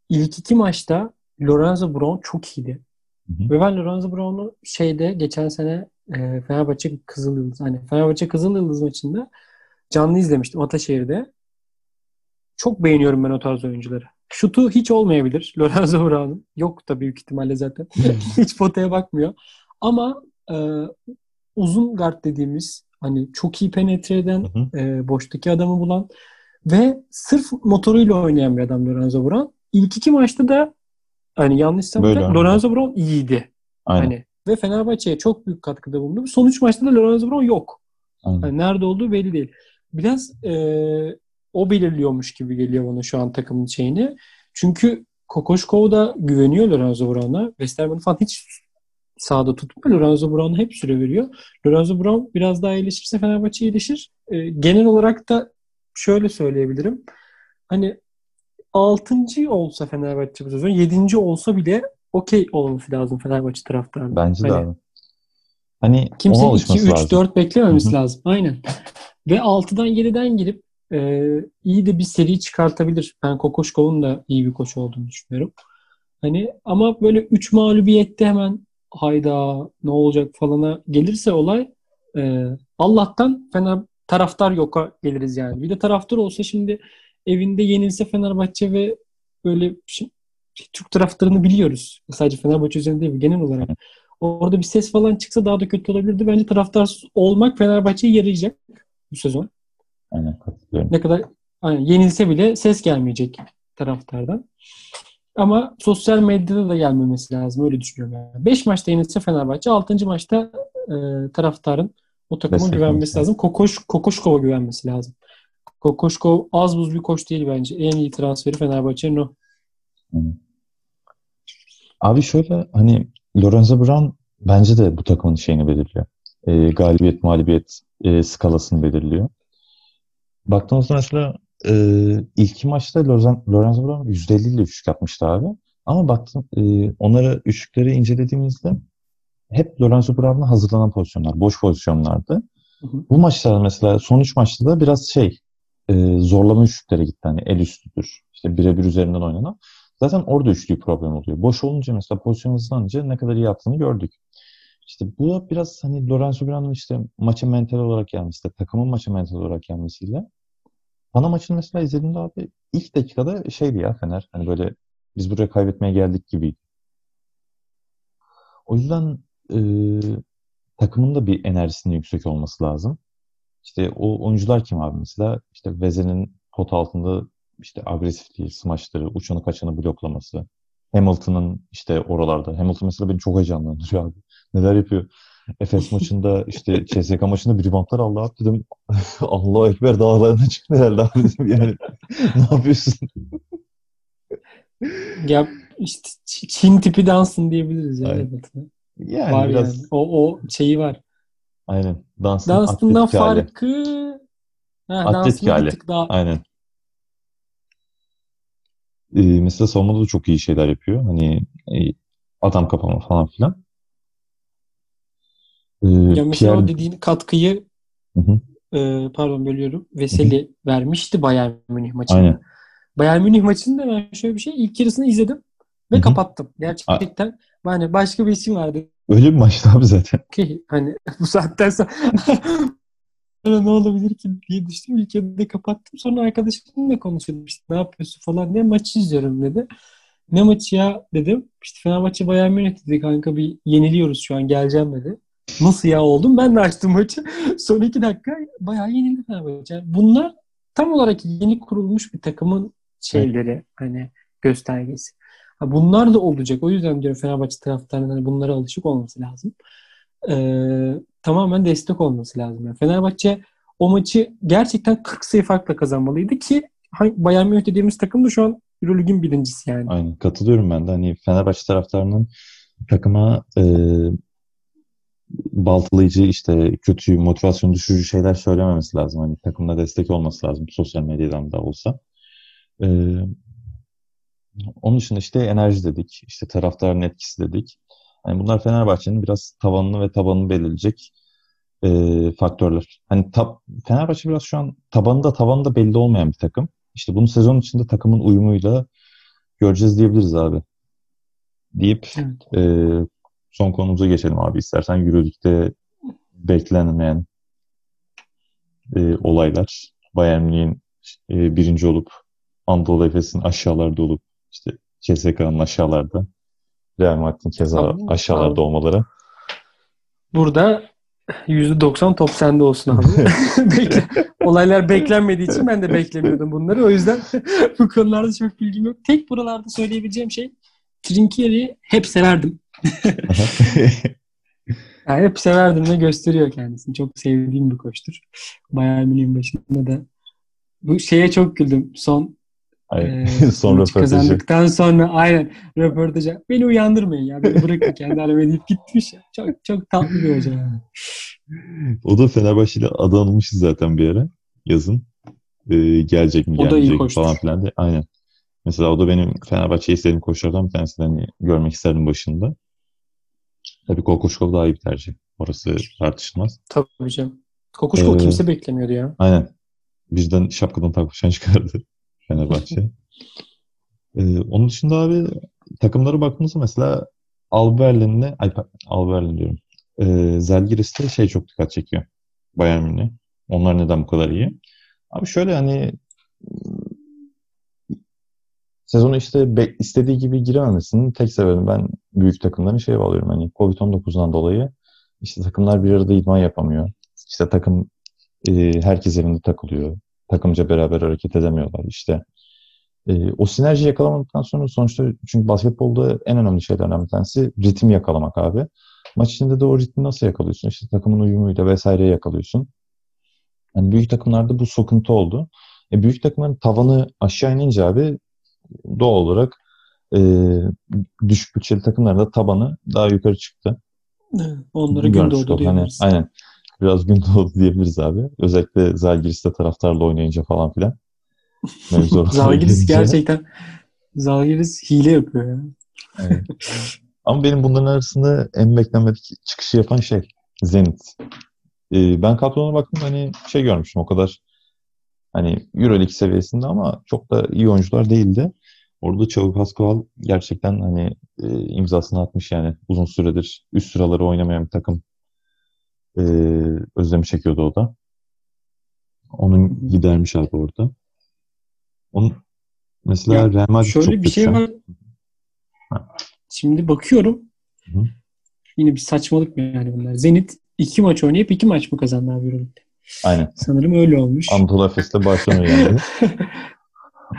ilk iki maçta Lorenzo Brown çok iyiydi. Hı hı. Ve ben Lorenzo Brown'u şeyde geçen sene eee, Fenerbahçe Kızıl Yıldız hani Fenerbahçe Kızıl Yıldız maçında canlı izlemiştim Ataşehir'de. Çok beğeniyorum ben o tarz oyuncuları. Şutu hiç olmayabilir Lorenzo Brown'un. Yok da büyük ihtimalle zaten. hiç potaya bakmıyor. Ama eee, uzun guard dediğimiz hani çok iyi penetre eden hı hı. e, boştaki adamı bulan ve sırf motoruyla oynayan bir adam Lorenzo Brown. İlk iki maçta da hani yanlışsam da. Lorenzo Brown iyiydi. Aynen. Hani ve Fenerbahçe'ye çok büyük katkıda bulundu. Son üç maçta da Lorenzo Brown yok. Hani nerede olduğu belli değil. Biraz e, o belirliyormuş gibi geliyor bana şu an takımın şeyini. Çünkü Kokoşkov da güveniyor Lorenzo Brown'a. Westerman'ı falan hiç sahada tutmuyor. Lorenzo Brown'a hep süre veriyor. Lorenzo Brown biraz daha iyileşirse Fenerbahçe iyileşir. E, genel olarak da şöyle söyleyebilirim. Hani 6. olsa Fenerbahçe bu sezon 7. olsa bile okey olması lazım Fenerbahçe taraftarının. Bence de Hani abi. Hani Kimse ona 2, alışması 3, lazım. 4 beklememesi Hı hı. lazım. Aynen. Ve 6'dan 7'den girip e, iyi de bir seri çıkartabilir. Ben Kokoşkov'un da iyi bir koç olduğunu düşünüyorum. Hani ama böyle 3 mağlubiyette hemen hayda ne olacak falana gelirse olay e, Allah'tan Fener taraftar yoka geliriz yani. Bir de taraftar olsa şimdi evinde yenilse Fenerbahçe ve böyle Türk taraftarını biliyoruz. Sadece Fenerbahçe üzerinde değil genel olarak. Orada bir ses falan çıksa daha da kötü olabilirdi. Bence taraftarsız olmak Fenerbahçe'ye yarayacak bu sezon. Aynen katılıyorum. Ne kadar hani yenilse bile ses gelmeyecek taraftardan. Ama sosyal medyada da gelmemesi lazım. Öyle düşünüyorum. Yani. 5 maçta yenilse Fenerbahçe. 6. maçta e, taraftarın o takıma Destek güvenmesi olması lazım. Kokoş, Kokoşkov'a güvenmesi lazım. Kokoşkov az buz bir koç değil bence. En iyi transferi Fenerbahçe'nin o. Abi şöyle hani Lorenzo Brown bence de bu takımın şeyini belirliyor. E, galibiyet, mağlubiyet e, skalasını belirliyor. Baktığımızda mesela e, ilk maçta Loren, Lorenzo Brown %50 ile üçlük yapmıştı abi. Ama baktım e, onları üçlükleri incelediğimizde hep Lorenzo Brown'a hazırlanan pozisyonlar, boş pozisyonlardı. Hı hı. Bu maçlarda mesela son üç maçta da biraz şey e, zorlama üçlüklere gitti. Hani el üstüdür. İşte birebir üzerinden oynanan. Zaten orada üçlü problem oluyor. Boş olunca mesela pozisyon hızlanınca ne kadar iyi yaptığını gördük. İşte bu biraz hani Lorenzo Brown'un işte maça mental olarak gelmesi, takımın maça mental olarak gelmesiyle. Bana maçını mesela izlediğimde abi ilk dakikada şeydi ya Fener. Hani böyle biz buraya kaybetmeye geldik gibiydi. O yüzden e, takımın da bir enerjisinin yüksek olması lazım. İşte o oyuncular kim abi mesela? İşte Vezel'in pot altında işte agresifliği, smaçları, uçanı kaçanı bloklaması. Hamilton'ın işte oralarda. Hamilton mesela beni çok heyecanlandırıyor abi. Neler yapıyor? Efes maçında işte CSK maçında bir reboundlar aldı abi dedim. Allah Ekber dağlarına çıktı herhalde abi dedim yani. ne yapıyorsun? Ya işte Çin tipi dansın diyebiliriz yani. Aynen. Yani var biraz yani. O, o şeyi var. aynen. Dansın Dansından atletik hali. farkı ha, Atletik hali. daha Aynen. Ee, mesela savunmada da çok iyi şeyler yapıyor. Hani e, adam kapama falan filan. Ee, ya mesela Pierre... dediğin katkıyı Hı hı. e, pardon bölüyorum. Veseli vermişti Bayern Münih maçında. Aynen. Bayern Münih maçında ben şöyle bir şey ilk yarısını izledim ve Hı hı. kapattım. Gerçekten hani başka bir isim vardı Öyle bir maçtı abi zaten. ki hani bu saatten sonra Bana ne olabilir ki diye düştüm. İlk yarıda kapattım. Sonra arkadaşımla konuşuyordum. İşte ne yapıyorsun falan diye maçı izliyorum dedi. Ne maçı ya dedim. İşte Fenerbahçe Bayern Münih dedi kanka bir yeniliyoruz şu an geleceğim dedi. Nasıl ya oldum? Ben de açtım maçı. Son iki dakika bayağı yenildi Fenerbahçe. Yani bunlar tam olarak yeni kurulmuş bir takımın şeyleri hani göstergesi. Ha, bunlar da olacak. O yüzden diyorum Fenerbahçe taraftarının hani bunlara alışık olması lazım. Ee, tamamen destek olması lazım. Yani Fenerbahçe o maçı gerçekten 40 sayı farkla kazanmalıydı ki Bayern Münih dediğimiz takım da şu an Eurolig'in birincisi yani. Aynen. Katılıyorum ben de. Hani Fenerbahçe taraftarının takıma e, baltalayıcı işte kötü motivasyon düşürücü şeyler söylememesi lazım. Hani takımda destek olması lazım sosyal medyadan da olsa. E, onun dışında işte enerji dedik. işte taraftarın etkisi dedik. Hani bunlar Fenerbahçe'nin biraz tavanını ve tabanını belirleyecek e, faktörler. Hani tab Fenerbahçe biraz şu an tabanında tavanında belli olmayan bir takım. İşte bunu sezon içinde takımın uyumuyla göreceğiz diyebiliriz abi. Deyip Evet. e, son konumuza geçelim abi istersen. Euroleague'de beklenmeyen e, olaylar. Bayern Münih'in e, birinci olup Anadolu Efes'in aşağılarda olup işte CSK'nın aşağılarda Real Madrid'in keza Abi, aşağılarda abi. olmaları. Burada %90 top sende olsun abi. Bekle. Olaylar beklenmediği için ben de beklemiyordum bunları. O yüzden bu konularda çok bilgim yok. Tek buralarda söyleyebileceğim şey Trinkieri'yi hep severdim. Yani hep severdim ve gösteriyor kendisini. Çok sevdiğim bir koçtur. Bayern Münih'in başında da. Bu şeye çok güldüm. Son Aynen. e, Son röportajı. kazandıktan sonra aynen röportaja beni uyandırmayın ya. Beni bırakın kendi halime deyip gitmiş. ya. Çok çok tatlı bir hoca yani. O da Fenerbahçe'yle adı anılmıştı zaten bir ara yazın. Ee, gelecek mi O gelmeyecek falan filan diye. Aynen. Mesela o da benim Fenerbahçe'yi istediğim koçlardan bir tanesi. Hani görmek isterdim başında. Tabii Kokoşkov daha iyi bir tercih. Orası tartışılmaz. Tabii canım. Kokoşkov Ee, kimse beklemiyordu ya. Aynen. Bizden şapkadan takmışan çıkardı Fenerbahçe. Ee, onun dışında abi takımlara baktığımızda mesela Alberlin'le ay Alberlin diyorum. Ee, Zalgiris'te şey çok dikkat çekiyor. Bayern Münih. Onlar neden bu kadar iyi? Abi şöyle hani sezonu işte be- istediği gibi girememesinin tek sebebi ben büyük takımların şeye bağlıyorum. Hani Covid-19'dan dolayı işte takımlar bir arada idman yapamıyor. İşte takım e, herkes evinde takılıyor. Takımca beraber hareket edemiyorlar. İşte e, o sinerji yakalamadıktan sonra sonuçta çünkü basketbolda en önemli şeylerden bir tanesi ritim yakalamak abi. Maç içinde de o ritmi nasıl yakalıyorsun? İşte takımın uyumuyla vesaire yakalıyorsun. Yani büyük takımlarda bu sıkıntı oldu. E, büyük takımların tavanı aşağı inince abi doğal olarak e, düşük bütçeli takımların da tabanı daha yukarı çıktı. Onlara gün doğdu diyebiliriz. Hani, aynen. Biraz gün doğdu diyebiliriz abi. Özellikle Zalgiris'te taraftarla oynayınca falan filan. Zalgiris gerçekten Zalgiris hile yapıyor ya. Evet. Ama benim bunların arasında en beklenmedik çıkışı yapan şey Zenit. Ee, ben kadrona baktım hani şey görmüştüm o kadar hani Euroleague seviyesinde ama çok da iyi oyuncular değildi. Orada Çavu Pascual gerçekten hani e, imzasını atmış yani uzun süredir üst sıraları oynamayan bir takım e, özlemi çekiyordu o da. Onun gidermiş abi orada. Onun mesela ya, Real Madrid şöyle çok bir şey var. Şimdi bakıyorum. Hı. Yine bir saçmalık mı yani bunlar? Zenit iki maç oynayıp iki maç mı kazandı abi Euroleague'de? Aynen. Sanırım öyle olmuş. Anadolu Efes'le Barcelona yendi.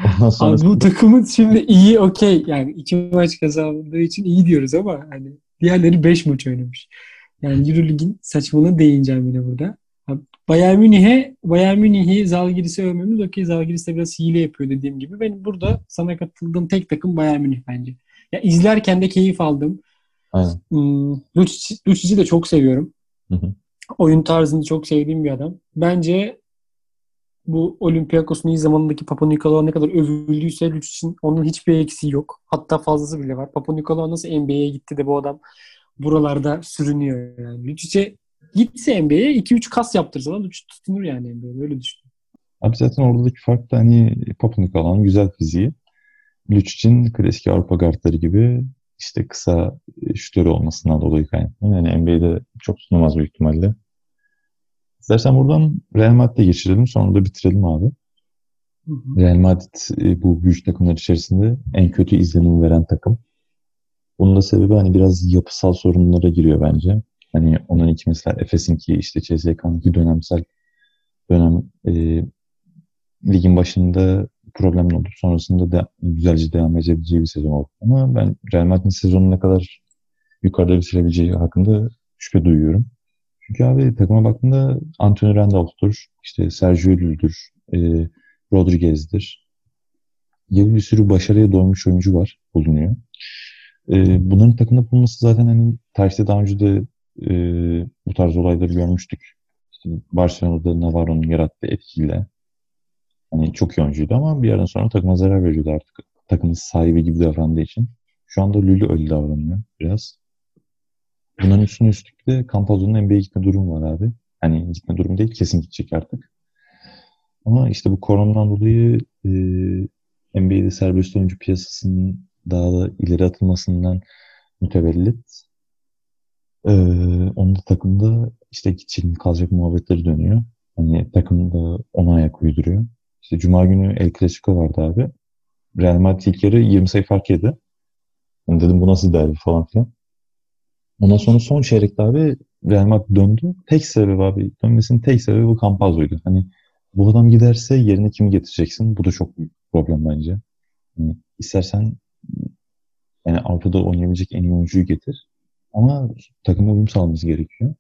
Ondan sonra abi bu takımın şimdi iyi okey yani iki maç kazandığı için iyi diyoruz ama hani diğerleri beş maç oynamış. Yani Euroleague'in saçmalığına değineceğim yine burada. Bayern Münih'e Bayern Münih'i Zalgiris'e övmemiz okey. Zalgiris de biraz hile yapıyor dediğim gibi. Benim burada sana katıldığım tek takım Bayern Münih bence. Ya izlerken de keyif aldım. Aynen. Hmm, Lucic'i de çok seviyorum. Hı hı. Oyun tarzını çok sevdiğim bir adam. Bence bu Olympiakos'un iyi zamanındaki Papa Nikolaou ne kadar övüldüyse Lucic'in onun hiçbir eksiği yok. Hatta fazlası bile var. Papa Nikolaou nasıl NBA'ye gitti de bu adam buralarda sürünüyor yani. Lucic'e gitse NBA'ye 2-3 kas yaptırsalar Lucic tutunur yani NBA'ye. Böyle düşünüyorum. Abi zaten oradaki fark da hani Papa Nikolaou'nun güzel fiziği. Lucic'in klasik Avrupa guardları gibi işte kısa şütörü olmasından dolayı kaynaklı. Yani NBA'de çok tutunamaz büyük ihtimalle. İstersen buradan Real Madrid'e geçirelim. Sonra da bitirelim abi. Hı hı. Real Madrid e, bu büyük takımlar içerisinde en kötü izlenim veren takım. Bunun da sebebi hani biraz yapısal sorunlara giriyor bence. Hani onun iki mesela Efes'inki işte CSK'nınki dönemsel dönem e, ligin başında problemli oldu. Sonrasında da güzelce devam edebileceği bir sezon oldu. Ama ben Real Madrid'in sezonu ne kadar yukarıda bitirebileceği hakkında şüphe duyuyorum. Çünkü abi takıma baktığında Anthony Randolph'tur, işte Sergio Llull'dur, e, Rodriguez'dir gibi bir sürü başarıya doymuş oyuncu var, bulunuyor. E, bunların takımda bulunması zaten hani tarihte daha önce de e, bu tarz olayları görmüştük. İşte Barcelona'da Navarro'nun yarattığı etkiyle hani çok iyi oyuncuydu ama bir yerden sonra takıma zarar veriyordu artık. Takımın sahibi gibi davrandığı için. Şu anda Lülü öyle davranıyor biraz. Bunların üstüne üstlük de Campazzo'nun NBA'ye gitme durumu var abi. Hani gitme durumu değil kesin gidecek artık. Ama işte bu koronadan dolayı e, NBA'de serbest oyuncu piyasasının daha da ileri atılmasından mütevellit ee, onun da takımda işte mi kalacak muhabbetleri dönüyor. Hani takım da ona ayak uyduruyor. İşte Cuma günü El Clasico vardı abi. Real Madrid ilk yarı 20 sayı fark yedi. Yani dedim bu nasıl derbi falan filan. Ondan sonra son çeyrekte abi Real Madrid döndü. Tek sebebi abi dönmesinin tek sebebi bu Campazzo'ydu. Hani bu adam giderse yerine kimi getireceksin? Bu da çok büyük problem bence. Yani istersen yani Avrupa'da oynayabilecek en iyi oyuncuyu getir. Ama takım uyum sağlaması gerekiyor.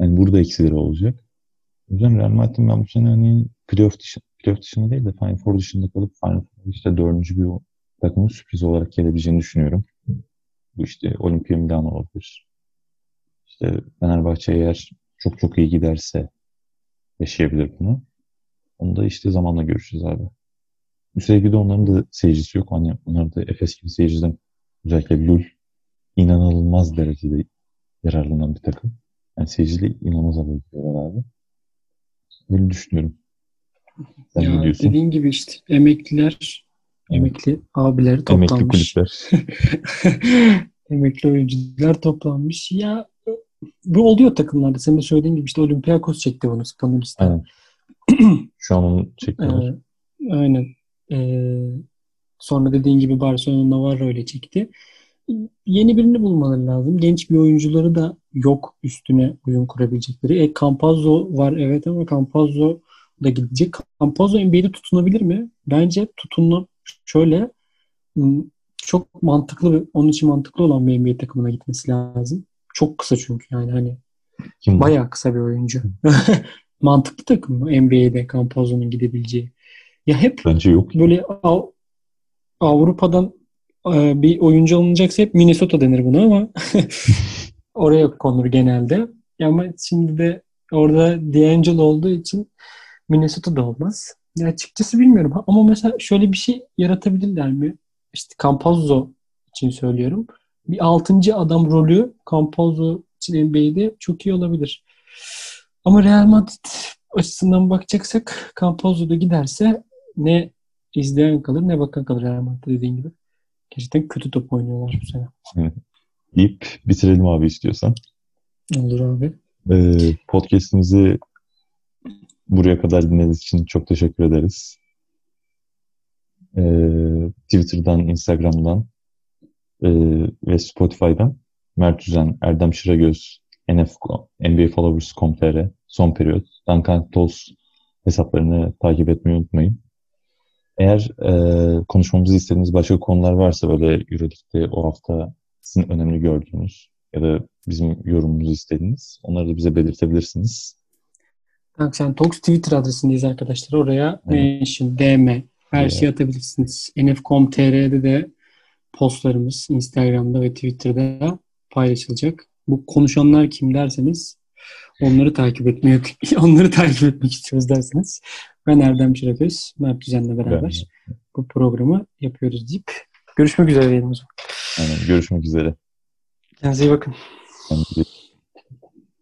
Yani burada eksileri olacak. O yüzden Real Madrid'in ben bu sene hani playoff, dışı, playoff dışında değil de Final Four dışında kalıp Final Four işte dördüncü bir takımın sürpriz olarak gelebileceğini düşünüyorum. Bu işte Olimpia Milano olabilir. İşte Fenerbahçe eğer çok çok iyi giderse yaşayabilir bunu. Onu da işte zamanla görüşeceğiz abi. Üstelik de onların da seyircisi yok. Hani onlar da Efes gibi seyirciden özellikle Lul inanılmaz derecede yararlanan bir takım. Yani seyirciyle inanılmaz alıyorlar abi. Böyle düşünüyorum. Sen ya diyorsun? Dediğin gibi işte emekliler, emekli abiler toplanmış. Emekli kulüpler. emekli oyuncular toplanmış. Ya bu oluyor takımlarda. Senin de söylediğin gibi işte Olympiakos çekti bunu Spanulis'ten. Aynen. Şu an onu çekiyorlar. Ee, aynen. Ee, sonra dediğin gibi Barcelona Navarro ile çekti yeni birini bulmaları lazım. Genç bir oyuncuları da yok üstüne oyun kurabilecekleri. E Campazzo var evet ama Campazzo da gidecek. Campazzo NBA'de tutunabilir mi? Bence tutunma şöyle çok mantıklı onun için mantıklı olan bir NBA takımına gitmesi lazım. Çok kısa çünkü yani hani Kim bayağı kısa bir oyuncu. mantıklı takım mı NBA'de Campazzo'nun gidebileceği? Ya hep Bence yok. böyle Avrupa'dan e, bir oyuncu alınacaksa hep Minnesota denir buna ama oraya konur genelde. Ama şimdi de orada D'Angelo olduğu için Minnesota da olmaz. Ya açıkçası bilmiyorum ama mesela şöyle bir şey yaratabilirler mi? İşte Campazzo için söylüyorum. Bir altıncı adam rolü Campazzo için NBA'de çok iyi olabilir. Ama Real Madrid açısından bakacaksak Campazzo da giderse ne izleyen kalır ne bakan kalır Real Madrid dediğin gibi. Gerçekten kötü top oynuyorlar bu sene. deyip bitirelim abi istiyorsan. Olur abi. Ee, podcast'imizi buraya kadar dinlediğiniz için çok teşekkür ederiz. Ee, Twitter'dan, Instagram'dan e, ve Spotify'dan Mert Düzen, Erdem Şıragöz, NF, NBA Followers.com.tr, Son Periyot, Duncan Tols hesaplarını takip etmeyi unutmayın. Eğer e, konuşmamızı istediğiniz başka konular varsa böyle Euroleague'de o hafta sizin önemli gördüğünüz ya da bizim yorumumuzu istediğiniz onları da bize belirtebilirsiniz. Sen Talks Twitter adresindeyiz arkadaşlar. Oraya Evet. mention, DM her Evet. şeyi atabilirsiniz. nf.com.tr'de de postlarımız Instagram'da ve Twitter'da paylaşılacak. Bu konuşanlar kim derseniz onları takip etmeyi onları takip etmek istiyoruz derseniz ben Erdem Çıraköz, Mert Düzen'le beraber bu programı yapıyoruz deyip görüşmek üzere diyelim o zaman. Yani görüşmek üzere. Kendinize iyi bakın. Kendinize iyi bakın.